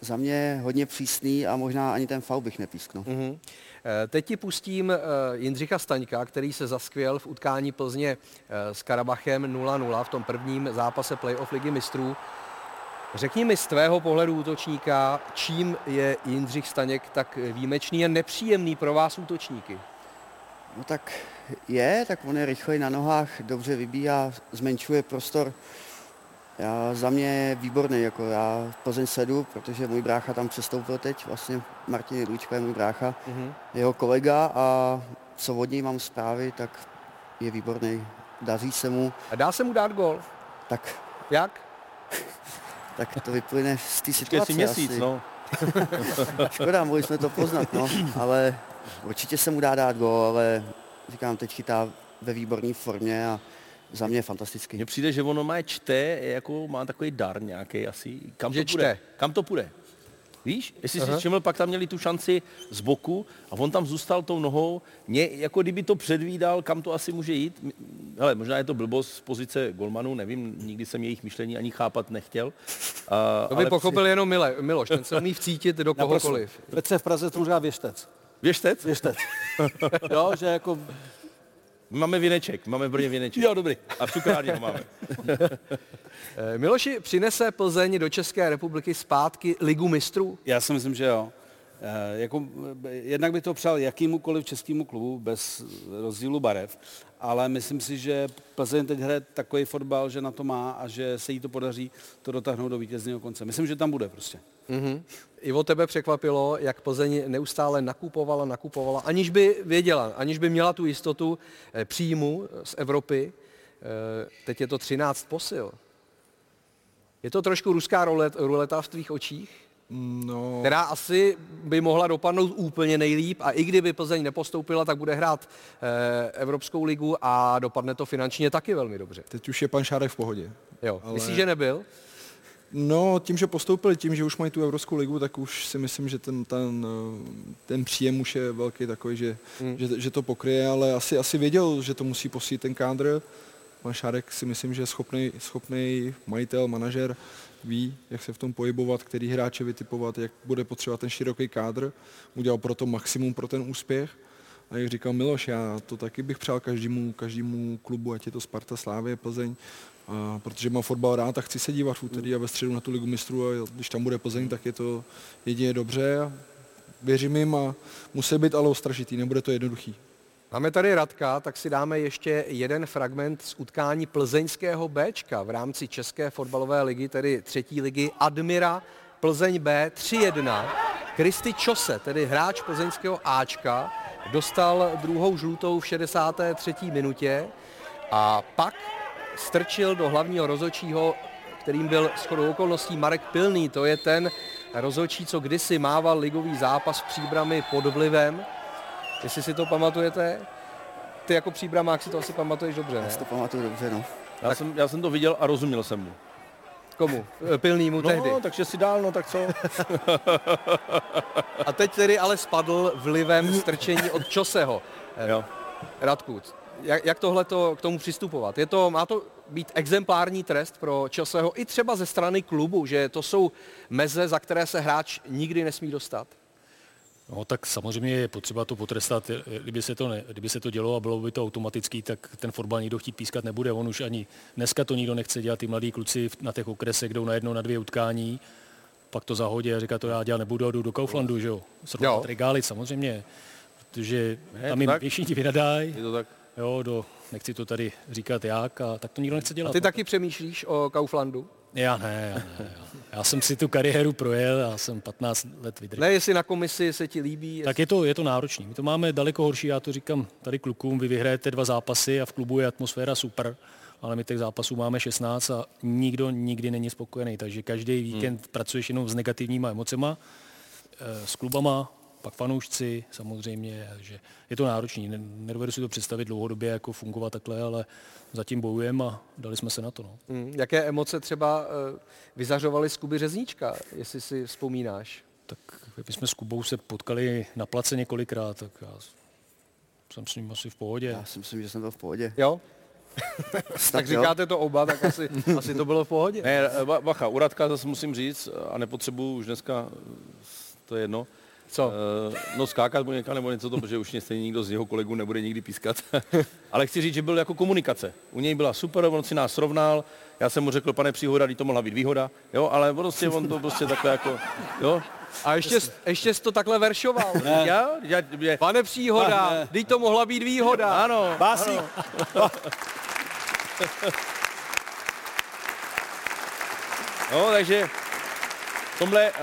za mě hodně přísný a možná ani ten faul bych nepísknul. Mhm. Eh, Teď ti pustím eh, Jindřicha Staňka, který se zaskvěl v utkání Plzně eh, s Karabachem 0-0 v tom prvním zápase playoff ligy mistrů. Řekni mi z tvého pohledu útočníka, čím je Jindřich Staněk tak výjimečný a nepříjemný pro vás útočníky? No tak je, tak on je rychlej na nohách, dobře vybíhá, zmenšuje prostor. Já, za mě je výborný, jako já v Plzeň sedu, protože můj brácha tam přestoupil teď, vlastně Martin Jedlička je můj brácha, Mhm. jeho kolega a co od něj mám zprávy, tak je výborný, daří se mu, A dá se mu dát gol? tak, Jak? <laughs> tak to vyplyne z té situace si měsíc, asi. no. <laughs> Škoda, mohli jsme to poznat, no, ale určitě se mu dá dát gol, ale říkám, teď chytá ve výborné formě a za mě je fantastický. Mně přijde, že ono má čte, jako má takový dar nějaký asi. Kam Že to půjde? čte. Kam to půjde? Víš, jestli Aha. si všiml, pak tam měli tu šanci z boku a on tam zůstal tou nohou, Mě, jako kdyby to předvídal, kam to asi může jít. Hele, možná je to blbost z pozice golmanů, nevím, nikdy jsem jejich myšlení ani chápat nechtěl. Uh, To by pochopil jenom Mile, Miloš, ten se umí vcítit do <laughs> kohokoliv. Petře v Praze tomu říká věštec. Věštec? Věštec. <laughs> jo, že jako... My máme věneček, máme v Brně věneček. Jo, dobrý. A v cukrárně ho máme. <laughs> Eh, Miloši, přinese Plzeň do České republiky zpátky ligu mistrů? Já si myslím, že jo. Eh, Jako, eh, jednak by to přál jakýmukoliv českému klubu bez rozdílu barev, ale myslím si, že Plzeň teď hraje takový fotbal, že na to má a že se jí to podaří to dotáhnout do vítězného konce. Myslím, že tam bude prostě. Mhm. I o tebe překvapilo, jak Plzeň neustále nakupovala, nakupovala, aniž by věděla, aniž by měla tu jistotu eh, příjmu z Evropy. Eh, Teď je to 13 posil. Je to trošku ruská ruleta v tvých očích? No, která asi by mohla dopadnout úplně nejlíp a i kdyby Plzeň nepostoupila, tak bude hrát eh, Evropskou ligu a dopadne to finančně taky velmi dobře. teď už je pan Šárek v pohodě. Jo. Ale- Myslíš, že nebyl? No, tím, že postoupili, tím, že už mají tu Evropskou ligu, tak už si myslím, že ten, ten, eh, ten příjem už je velký takový, že, Hmm. že, že to pokryje, ale asi, asi věděl, že to musí posílit ten kádr. Pan Šárek si myslím, že je schopný, schopný majitel, manažer, ví, jak se v tom pohybovat, který hráče vytipovat, jak bude potřebovat ten široký kádr. Udělal pro to maximum pro ten úspěch. A jak říkal Miloš, já to taky bych přál každému, každému klubu, ať je to Sparta, Slávě, Plzeň, a protože mám fotbal rád a chci se dívat v úterý a ve středu na tu ligu mistrů a když tam bude Plzeň, tak je to jedině dobře a věřím jim a musí být ale ostražitý, nebude to jednoduchý. Máme tady Radka, tak si dáme ještě jeden fragment z utkání plzeňského Bčka v rámci České fotbalové ligy, tedy třetí ligy Admira Plzeň B 3-1. Kristy Čose, tedy hráč plzeňského Ačka, dostal druhou žlutou v 63. minutě a pak strčil do hlavního rozočího, kterým byl shodou okolností Marek Pilný. To je ten rozočí, co kdysi mával ligový zápas v příbrami pod vlivem. Jestli si to pamatujete, ty jako příbramák si to asi pamatuješ dobře, Já ne? si to pamatuju dobře, no. Já, jsem, já jsem to viděl a rozuměl jsem mu. Komu? E, Pilnýmu tehdy. No, takže si dál, no tak co? <laughs> A teď tedy ale spadl vlivem strčení od Čoseho. jo. Radku, jak, jak tohle k tomu přistupovat? Je to, má to být exemplární trest pro Chelseaho i třeba ze strany klubu, že to jsou meze, za které se hráč nikdy nesmí dostat? No tak samozřejmě je potřeba to potrestat. Kdyby se to, ne, kdyby se to dělo a bylo by to automatický, tak ten fotbal nikdo chtít pískat nebude. On už ani dneska to nikdo nechce dělat. Ty mladí kluci na těch okresech jdou na jedno, na dvě utkání, pak to zahodí a říká, to já dělat nebudu a jdu do Kauflandu, že jo. Srovnat regály samozřejmě, protože Ne, tam jim všichni ti vynadají. Je to tak. Jo, do, nechci to tady říkat jak, a tak to nikdo nechce dělat. A ty taky přemýšlíš o Kauflandu? Já ne, já ne. Já, já jsem si tu kariéru projel, já jsem 15 let vydržel. Ne, jestli na komisi se ti líbí. Tak je to, je to náročný. My to máme daleko horší, já to říkám tady klukům, vy vyhrajete dva zápasy a v klubu je atmosféra super, ale my těch zápasů máme 16 a nikdo nikdy není spokojený, takže každý víkend pracuješ jenom s negativníma emocema, eh, s klubama, pak fanoušci samozřejmě, že je to náročný. Ne- Nedovedu si to představit dlouhodobě, jako fungovat takhle, ale zatím bojujeme a dali jsme se na to. No. Hmm, jaké emoce třeba uh, vyzařovaly z Kuby Řezníčka, jestli si vzpomínáš? Tak my jsme s Kubou se potkali na place několikrát, tak já jsem s ním asi v pohodě. Já si myslím, že jsem byl v pohodě. Jo? <laughs> Tak jo. říkáte to oba, tak asi, <laughs> asi to bylo v pohodě. Ne, ba- bacha, u Radka zase musím říct, a nepotřebuju už dneska, to je jedno, Co? Uh, no skákat mu někam nebo něco to, protože už mě stejně nikdo z jeho kolegů nebude nikdy pískat. <laughs> Ale chci říct, že byl jako komunikace. U něj byla super, on si nás srovnal, já jsem mu řekl, pane příhoda, to mohla být výhoda, jo, ale prostě on to prostě takhle jako, jo. A ještě, ještě jsi to takhle veršoval. Ne. Já, já, já, Pane Příhoda, teď to mohla být výhoda. Ano. Básník. No, <laughs> takže v tomhle, uh,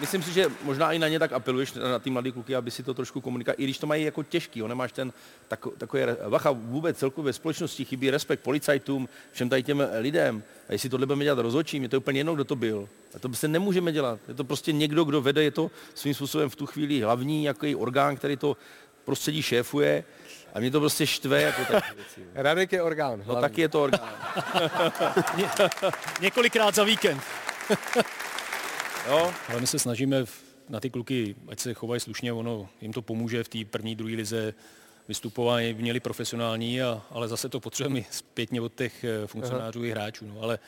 myslím si, že možná i na ně tak apeluješ, na ty mladé kluky, aby si to trošku komunikovali, i když to mají jako těžký, jo, nemáš ten tako, takový, bacha, vůbec celkově ve společnosti chybí respekt policajtům, všem tady těm lidem. A jestli tohle budeme dělat rozhodčím, je to úplně jedno, kdo to byl. A to se nemůžeme dělat. Je to prostě někdo, kdo vede, je to svým způsobem v tu chvíli hlavní jaký orgán, který to prostředí šéfuje. A mě to prostě štve jako takové věci. jo. Radek je orgán. No hlavní. taky je to orgán. <laughs> Několikrát za víkend. <laughs> Jo? Ale my se snažíme v- na ty kluky, ať se chovají slušně, ono jim to pomůže v té první, druhé lize vystupování, měli profesionální, a, ale zase to potřebujeme zpětně od těch eh, funkcionářů i hráčů. No, ale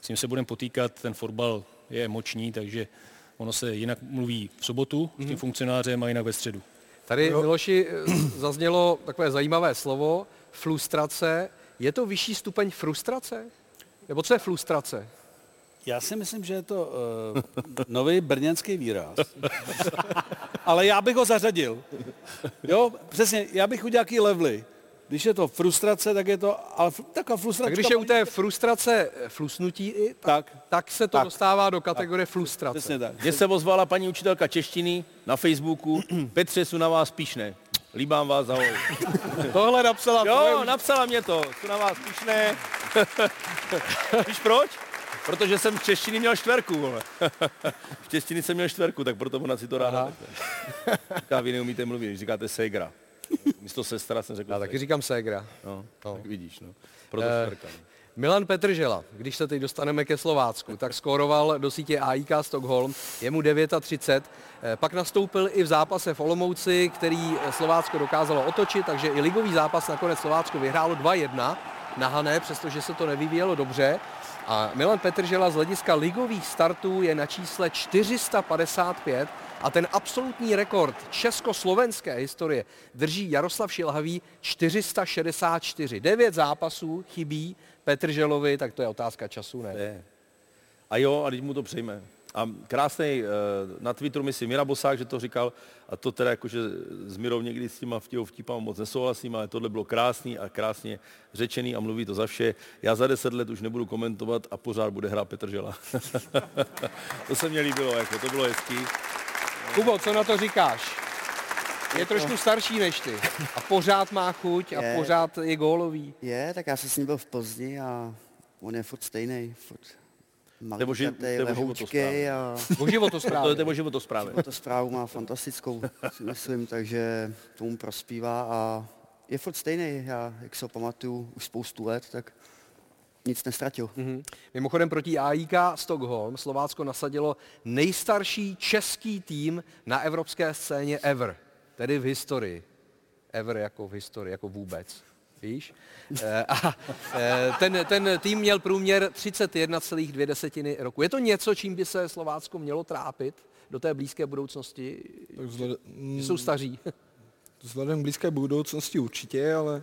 s tím se budeme potýkat, ten fotbal je emoční, takže ono se jinak mluví v sobotu s tím funkcionářem a jinak ve středu. Tady, Miloši, eh, zaznělo takové zajímavé slovo, frustrace. Je to vyšší stupeň frustrace? Nebo co je frustrace? Já si myslím, že je to uh, nový brněnský výraz. <laughs> Ale já bych ho zařadil. Jo, přesně, já bych udělal jaký levely. Když je to frustrace, tak je to, ale taková frustrace. Tak když je u té frustrace eh, flusnutí, i, tak, Tak. tak se to Tak. dostává do kategorie frustrace. Přesně tak. Mně se ozvala paní učitelka češtiny na Facebooku, <clears throat> Petře, jsou na vás píšné. Líbám vás, ahoj. <laughs> Tohle napsala Jo, tvoje napsala mě to, jsou na vás píšné. <laughs> Víš proč? Protože jsem v češtiny měl čtverku, vole. <laughs> V češtiny jsem měl čtverku, tak proto ona si to ráda. Říká, vy neumíte mluvit, když říkáte segra. Místo sestra jsem řekl Já taky říkám ségra. No, No. tak vidíš, no. Proto Eh, čtverka. no. Milan Petržela, když se teď dostaneme ke Slovácku, tak skóroval do sítě AIK Stockholm, je mu 39, eh, pak nastoupil i v zápase v Olomouci, který Slovácko dokázalo otočit, takže i ligový zápas nakonec Slovácko vyhrálo 2-1 na Hané, přestože se to nevyvíjelo dobře. A Milan Petržela z hlediska ligových startů je na čísle 455 a ten absolutní rekord československé historie drží Jaroslav Šilhavý 464. Devět zápasů chybí Petrželovi, tak to je otázka času, ne? Je. A jo, a teď mu to přejme. A krásný, na Twitteru myslím Mira Bosák, že to říkal, a to teda jakože s Mirou někdy s těma vtipama vtipama moc nesouhlasím, ale tohle bylo krásný a krásně řečený a mluví to za vše. Já za deset let už nebudu komentovat a pořád bude hrát Petr Žela. <laughs> to se mně líbilo, jako to bylo hezký. Kubo, co na to říkáš? Je trošku starší než ty a pořád má chuť a Je. pořád je gólový. Je, tak já jsem s ním byl v Plzni a on je furt stejný, furt To je o ži- malinkatý, to je o lehoučkej a O životosprávě. To je o životosprávě. to zprávu má fantastickou, si myslím, takže tomu prospívá a je furt stejný. Já, jak se ho pamatuju už spoustu let, tak nic nestratil. Mhm. Mimochodem proti AIK Stockholm Slovácko nasadilo nejstarší český tým na evropské scéně ever, tedy v historii. Ever jako v historii, jako vůbec. Víš? Eh, A eh, ten, ten tým měl průměr 31,2 roku. Je to něco, čím by se Slovácko mělo trápit do té blízké budoucnosti? Tak vzhled, jsou staří. Vzhledem k blízké budoucnosti určitě, ale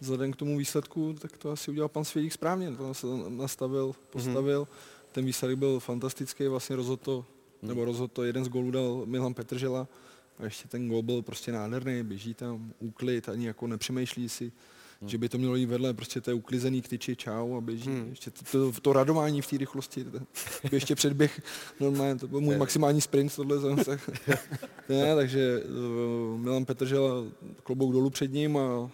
vzhledem k tomu výsledku, tak to asi udělal pan Svědík správně. To se nastavil, postavil. Mm-hmm. Ten výsledek byl fantastický, vlastně rozhodl to, mm. nebo rozhodl to, jeden z gólů dal Milan Petržela a ještě ten gól byl prostě nádherný, běží tam, úklid, ani jako nepřemýšlí si, hmm. že by to mělo jít vedle, prostě to je uklizený k tyči, čau a běží. Hmm. Ještě to, to, to, radování v té rychlosti, to, to ještě předběh, normálně, to byl můj maximální sprint, tohle zase. <laughs> ne, takže uh, Milan Petržel klobouk dolů před ním a uh,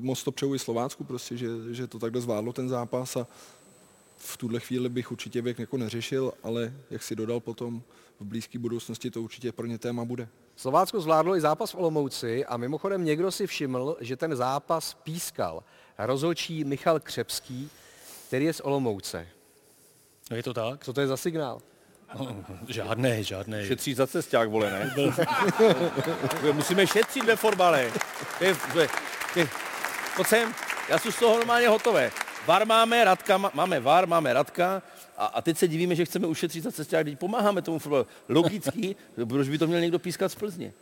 moc to přeju i Slovácku, prostě, že, že to takhle zvládlo ten zápas a v tuhle chvíli bych určitě věk jako neřešil, ale jak si dodal potom, v blízké budoucnosti to určitě pro ně téma bude. Slovácko zvládlo i zápas v Olomouci a mimochodem někdo si všiml, že ten zápas pískal rozhodčí Michal Křepský, který je z Olomouce. No je to tak? Co to je za signál? No, žádné, žádné. Šetří za cesták, vole, ne? <laughs> Musíme šetřit ve fotbale. Pojď sem, já jsem z toho normálně hotové. VAR máme, Radka, máme VAR, máme Radka a, a teď se divíme, že chceme ušetřit za cestě, když pomáháme tomu fotbalu. Logicky, <laughs> proč by to měl někdo pískat z Plzně?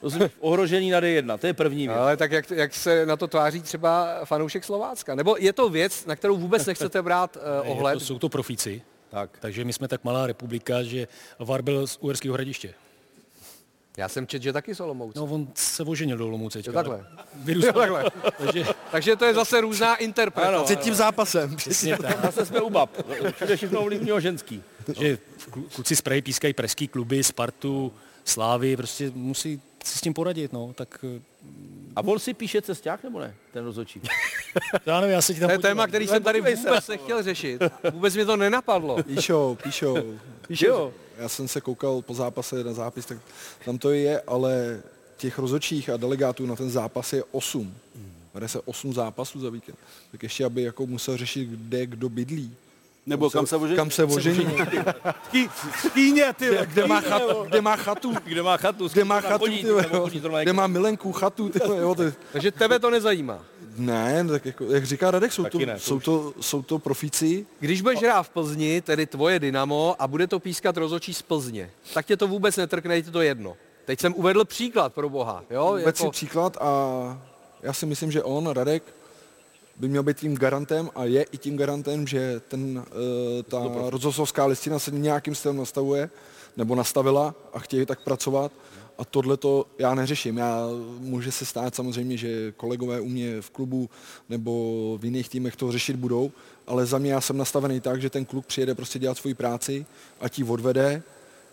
To jsou <laughs> ohrožení na D1, to je první věc. Ale tak jak, jak se na to tváří třeba fanoušek Slovácka? Nebo je to věc, na kterou vůbec nechcete brát <laughs> uh, ohled? Je to, jsou to profíci. Tak. Takže my jsme tak malá republika, že VAR byl z Uherského hradiště. Já jsem čet, že taky z Olomouce. No on se oženil do Olomouce. Jo, takhle. Vyrůstal. takhle. Takže, takže to je zase různá interpretace. Před tím zápasem. Přesně tak. Zase jsme u bab. Všude všechno ovlivňuje ženský. Že kluci z Prahy pískají pražský kluby, Spartu, Slávy, prostě musí si s tím poradit, no, tak... A on si píše cesták, nebo ne, ten rozhodčí? <laughs> já nevím, já se ti tam To je téma, který jsem tady vůbec nechtěl řešit. Vůbec mi to nenapadlo. Píšou, píšou. Píšou. Já jsem se koukal po zápase na zápis, tak tam to je, ale těch rozhodčích a delegátů na ten zápas je 8. Bude se 8 zápasů za víkend. Tak ještě, aby jako musel řešit, kde kdo bydlí. Nebo kam se ožení? Kam se ožení. Skýně, ty vole, kde, má chatu, kde má chatu. Kde má chatu. Kde má chatu, ty. Kde má milenku, chatu, ty vole, jo. Ty. Takže tebe to nezajímá. Ne, tak jako, jak říká Radek, jsou, to, ne, to jsou, to, jsou to profíci. Když budeš hrát v Plzni, tedy tvoje Dynamo, a bude to pískat rozhodčí z Plzně, tak tě to vůbec netrkne, to jedno. Teď jsem uvedl příklad pro boha. Jo? Vůbec si příklad a já si myslím, že on, Radek, by měl být tím garantem a je i tím garantem, že ten, uh, ta rozhodcovská listina se nějakým stylem nastavuje nebo nastavila a chtějí tak pracovat. A tohle to já neřeším. Já, může se stát samozřejmě, že kolegové u mě v klubu nebo v jiných týmech to řešit budou, ale za mě já jsem nastavený tak, že ten kluk přijede prostě dělat svoji práci a ti odvede,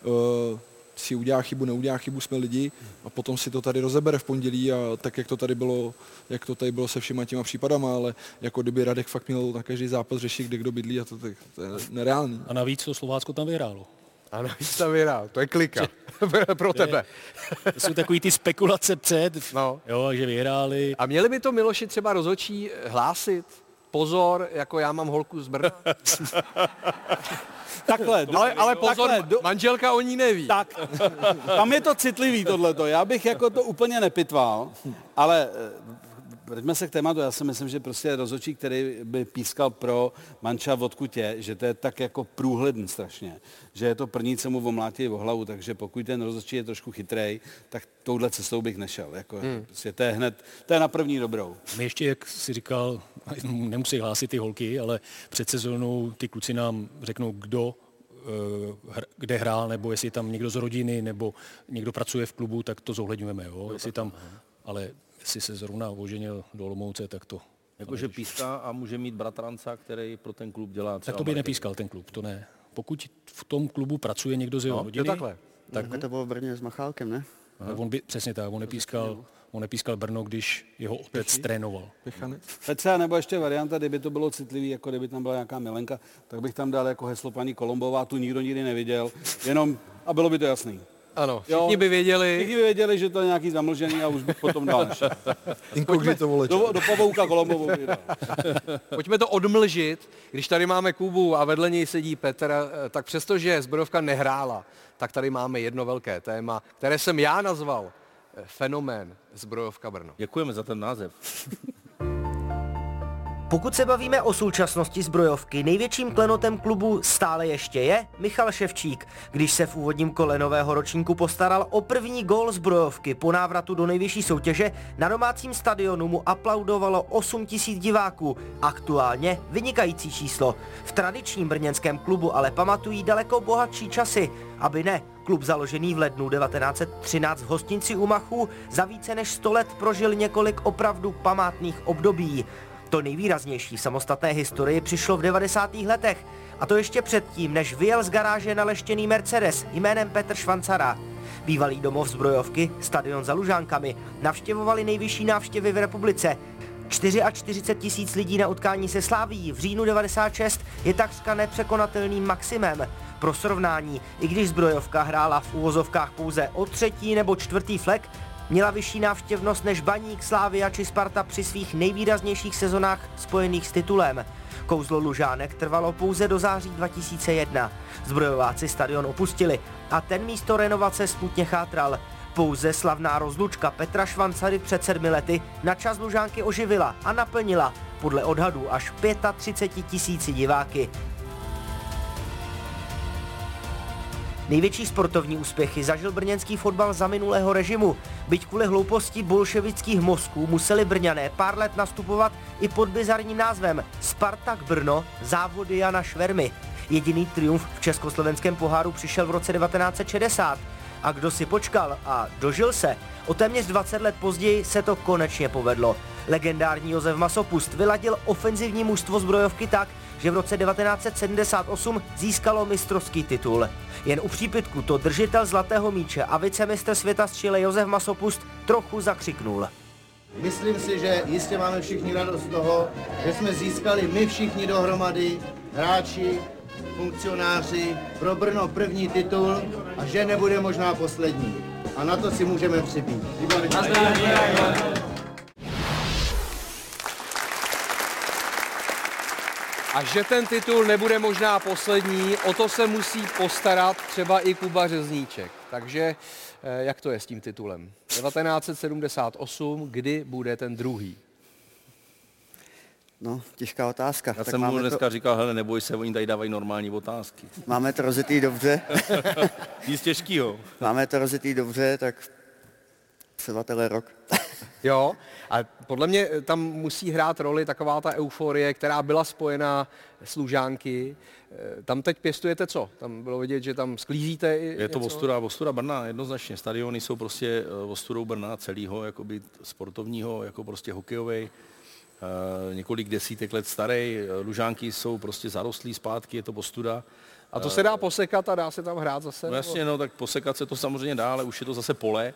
uh, si udělá chybu, neudělá chybu, jsme lidi a potom si to tady rozebere v pondělí a tak, jak to tady bylo, jak to tady bylo se všema těma případama, ale jako kdyby Radek fakt měl na každý zápas řešit, kde kdo bydlí a to, tak, to je nereálný. A navíc to Slovácko tam vyhrálo. A navíc tam vyhrál. To je klika. <laughs> pro tebe. To jsou takový ty spekulace před, No. jo, že vyhráli. A měli by to Miloši třeba rozhodčí hlásit? Pozor, jako já mám holku z Brna. <laughs> Takhle, do, Ale, ale pozor, takhle, do, manželka o ní neví. tak, tam je to citlivý tohleto. Já bych jako to úplně nepitval, ale Vraťme se k tématu, já si myslím, že prostě rozhodčí, který by pískal pro manča v odkutě, že to je tak jako průhledný strašně, že je to první, co mu omlátí o hlavu, takže pokud ten rozhodčí je trošku chytrej, tak touhle cestou bych nešel. Jako, hmm. prostě to je hned, to je na první dobrou. My ještě, jak si říkal, nemusí hlásit ty holky, ale před sezónou ty kluci nám řeknou, kdo eh, kde hrál, nebo jestli je tam někdo z rodiny, nebo někdo pracuje v klubu, tak to zohledňujeme. Jo? Jestli tam, ale jestli se zrovna oženil do Olomouce, tak to... Jakože píská a může mít bratranca, který pro ten klub dělá třeba Tak to by marketing. nepískal ten klub, to ne. Pokud v tom klubu pracuje někdo z jeho No, rodiny, takhle. Tak to bylo v Brně s Machálkem, ne? tak on by, přesně tak, on nepískal, on nepískal Brno, když jeho otec trénoval. Pechanec. Nebo ještě varianta, kdyby to bylo citlivý, jako kdyby tam byla nějaká milenka, tak bych tam dal jako heslo paní Kolombová, tu nikdo nikdy neviděl, jenom, a bylo by to jasný. Ano, Jo. všichni by věděli. Všichni by věděli, že to je nějaký zamlžený a už bych potom dal. <laughs> Inkognito voleč. Do, do pavouka Kolombovou dal. <laughs> Pojďme to odmlžit. Když tady máme Kubu a vedle něj sedí Petr, eh, tak přestože Zbrojovka nehrála, tak tady máme jedno velké téma, které jsem já nazval eh, fenomén Zbrojovka Brno. Děkujeme za ten název. Pokud se bavíme o současnosti zbrojovky, největším klenotem klubu stále ještě je Michal Ševčík, když se v úvodním kole nového ročníku postaral o první gól zbrojovky po návratu do nejvyšší soutěže, na domácím stadionu mu aplaudovalo 8 tisíc diváků, aktuálně vynikající číslo. V tradičním brněnském klubu ale pamatují daleko bohatší časy, aby ne, Klub založený v lednu 1913 v hostinci u Machů za více než 100 let prožil několik opravdu památných období. To nejvýraznější v samostatné historii přišlo v 90. letech, a to ještě předtím, než vyjel z garáže naleštěný Mercedes jménem Petr Švancara. Bývalý domov zbrojovky, stadion za Lužánkami, navštěvovali nejvyšší návštěvy v republice. 44 tisíc lidí na utkání se Sláví v říjnu 96 je takřka nepřekonatelným maximem. Pro srovnání, i když zbrojovka hrála v úvozovkách pouze o třetí nebo čtvrtý flek, měla vyšší návštěvnost než Baník, Slávia či Sparta při svých nejvýraznějších sezonách spojených s titulem. Kouzlo Lužánek trvalo pouze do září 2001. Zbrojováci stadion opustili a ten místo renovace smutně chátral. Pouze slavná rozlučka Petra Švancary před sedmi lety na čas Lužánky oživila a naplnila podle odhadů až 35 tisíci diváky. Největší sportovní úspěchy zažil brněnský fotbal za minulého režimu. Byť kvůli hlouposti bolševických mozků museli Brňané pár let nastupovat i pod bizarním názvem Spartak Brno závody Jana Švermy. Jediný triumf v československém poháru přišel v roce 1960. A kdo si počkal a dožil se, o téměř 20 let později se to konečně povedlo. Legendární Josef Masopust vyladil ofenzivní mužstvo zbrojovky tak, že v roce 1978 získalo mistrovský titul. Jen u přípitku to držitel zlatého míče a vicemistr světa z Chile Josef Masopust trochu zakřiknul. Myslím si, že jistě máme všichni radost z toho, že jsme získali my všichni dohromady, hráči, funkcionáři, pro Brno první titul a že nebude možná poslední. A na to si můžeme připít. A že ten titul nebude možná poslední, o to se musí postarat třeba i Kuba Řezníček. Takže eh, jak to je s tím titulem? 1978, kdy bude ten druhý? No, těžká otázka. Já tak jsem mu dneska to... říkal, hele, neboj se, oni tady dávají normální otázky. <laughs> Máme to rozjetý dobře. <laughs> Nic těžkýho. Máme to rozjetý dobře, tak třeba tenhle rok. <laughs> jo, a podle mě tam musí hrát roli taková ta euforie, která byla spojená s Lužánky. Eh, tam teď pěstujete co? Tam bylo vidět, že tam sklízíte i Je to ostuda, ostuda Brna, jednoznačně. Stadiony jsou prostě eh, ostudou Brna celého, jakoby sportovního, jako prostě hokejový. Uh, několik desítek let starý, lužánky jsou prostě zarostlí zpátky, je to postuda. A to se dá posekat a dá se tam hrát zase? No jasně, no tak posekat se to samozřejmě dá, ale už je to zase pole.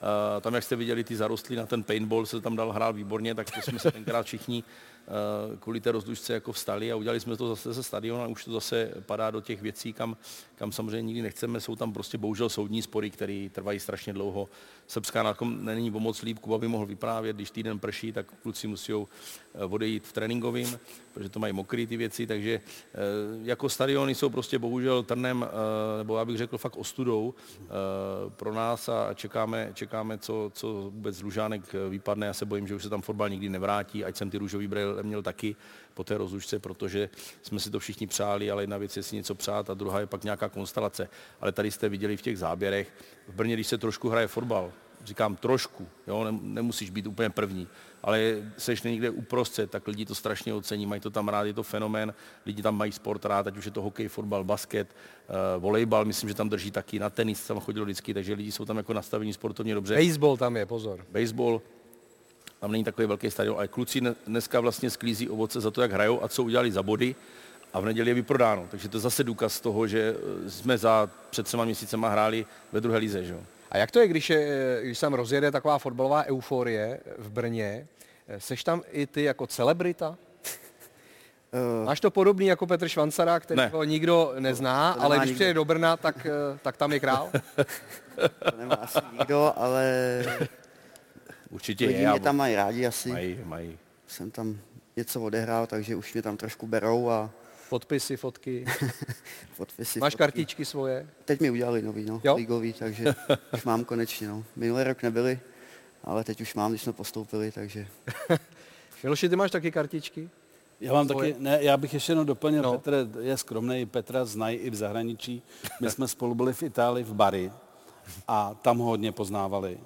Uh, tam, jak jste viděli ty zarostlí na ten paintball, se tam dal hrát výborně, tak to jsme se tenkrát všichni uh, kvůli té rozdušce jako vstali a udělali jsme to zase ze stadionu a už to zase padá do těch věcí, kam, kam samozřejmě nikdy nechceme. Jsou tam prostě bohužel soudní spory, které trvají strašně dlouho. Srbská na tom není o moc líp, Kuba by mohl vyprávět, když týden prší, tak kluci musí odejít v tréninkovým, protože to mají mokrý ty věci, takže jako stadiony jsou prostě bohužel trnem, nebo já bych řekl fakt ostudou pro nás a čekáme, čekáme co, co vůbec z Lužánek vypadne. Já se bojím, že už se tam fotbal nikdy nevrátí, ať jsem ty růžový brýle měl taky po té rozlučce, protože jsme si to všichni přáli, ale jedna věc je si něco přát a druhá je pak nějaká konstelace. Ale tady jste viděli v těch záběrech, v Brně, když se trošku hraje fotbal, říkám trošku, jo, nemusíš být úplně první, ale seš někde uprostřed, tak lidi to strašně ocení, mají to tam rád, je to fenomén, lidi tam mají sport rád, ať už je to hokej, fotbal, basket, uh, volejbal, myslím, že tam drží taky, na tenis tam chodil vždycky, takže lidi jsou tam jako nastavení sportovně dobře. Baseball tam je, pozor. Baseball, tam není takový velký stadion, ale kluci dneska vlastně sklízí ovoce za to, jak hrajou a co udělali za body a v neděli je vyprodáno. Takže to je zase důkaz toho, že jsme za před třema měsícema hráli ve druhé lize. Že? A jak to je, když, je, když sem rozjede taková fotbalová euforie v Brně? Seš tam i ty jako celebrita? Uh, Máš to podobný jako Petr Švancara, který ne. nikdo nezná, to ale když přijde do Brna, tak, eh, tak tam je král? <laughs> to nemá asi nikdo, ale <laughs> Určitě Lidi je. mě tam mají rádi asi. Mají, mají. Jsem tam něco odehrál, takže už mě tam trošku berou a... Podpisy, fotky. <laughs> Podpisy, Máš fotky. kartičky svoje? Teď mi udělali nový, no, jo? ligový, takže <laughs> už mám konečně, no. Minulý rok nebyli, ale teď už mám, když jsme postoupili, takže... <laughs> Miloši, ty máš taky kartičky? Já mám svoje- taky, ne, já bych ještě jenom doplnil, no. Petr je skromný, Petra znají i v zahraničí. My jsme spolu byli v Itálii v Bari a tam ho hodně poznávali.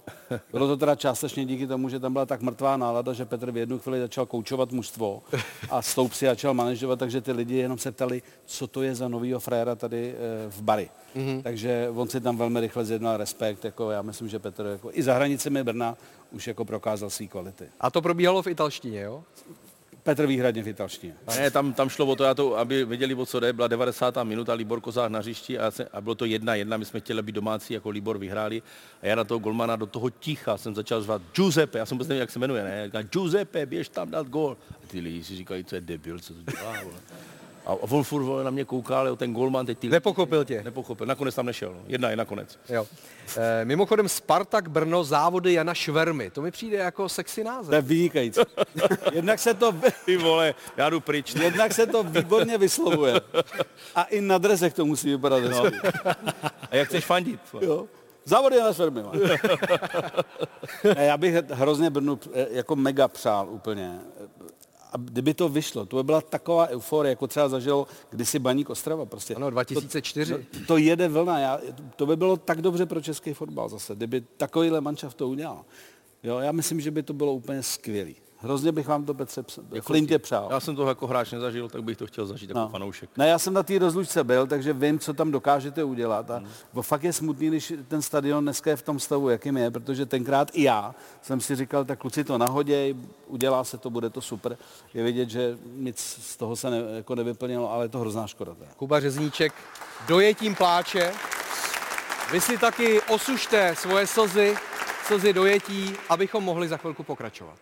Bylo to teda částečně díky tomu, že tam byla tak mrtvá nálada, že Petr v jednu chvíli začal koučovat mužstvo a stoup si začal manažovat, takže ty lidi jenom se ptali, co to je za novýho fréra tady eh, v Bari. Mm-hmm. Takže on si tam velmi rychle zjednal respekt, jako já myslím, že Petr jako i za hranicemi Brna už jako prokázal své kvality. A to probíhalo v italštině, jo? Petr výhradně v italštině. Ne, tam, tam šlo o to, já to, aby věděli, o co jde. Byla 90. minuta, Libor Kozák na hřišti a, se, a bylo to jedna jedna. My jsme chtěli být domácí, jako Libor vyhráli. A já na toho golmana do toho ticha jsem začal zvát Giuseppe, já jsem vůbec nevím, jak se jmenuje, ne? Říkal, Giuseppe, běž tam dát gol. A ty lidi si říkají, co je debil, co to dělá. A vole, na mě koukal, jo, ten golman teď ty... Nepochopil tě. Nepochopil, nakonec tam nešel. No. Jedna je nakonec. Jo. E, mimochodem Spartak Brno závody Jana Švermy. To mi přijde jako sexy název. To je vynikající. <laughs> Jednak se to, Ty vole, já jdu pryč. jednak se to výborně vyslovuje. A i na drezech to musí vypadat No. A jak chceš fandit? Jo. Závody na firmy. <laughs> ne, já bych hrozně Brnu eh, jako mega přál úplně. A kdyby to vyšlo, to by byla taková euforie, jako třeba zažil kdysi Baník Ostrava. Prostě. Ano, 2004. To, to, to jede vlna. Já, to by bylo tak dobře pro český fotbal zase, kdyby takovýhle manšaft to udělal. Jo, já myslím, že by to bylo úplně skvělý. Hrozně bych vám to, Petře, jako Flintě přál. Já jsem to jako hráč nezažil, tak bych to chtěl zažít jako No. fanoušek. Ne, já jsem na té rozlučce byl, takže vím, co tam dokážete udělat. A hmm. fakt je smutný, když ten stadion dneska je v tom stavu, jakým je, protože tenkrát i já jsem si říkal, tak kluci to nahoděj, udělá se to, bude to super. Je vidět, že nic z toho se ne, jako nevyplnilo, ale je to hrozná škoda. Teda. Kuba Řezníček dojetím pláče. Vy si taky osušte svoje slzy, slzy dojetí, abychom mohli za chvilku pokračovat.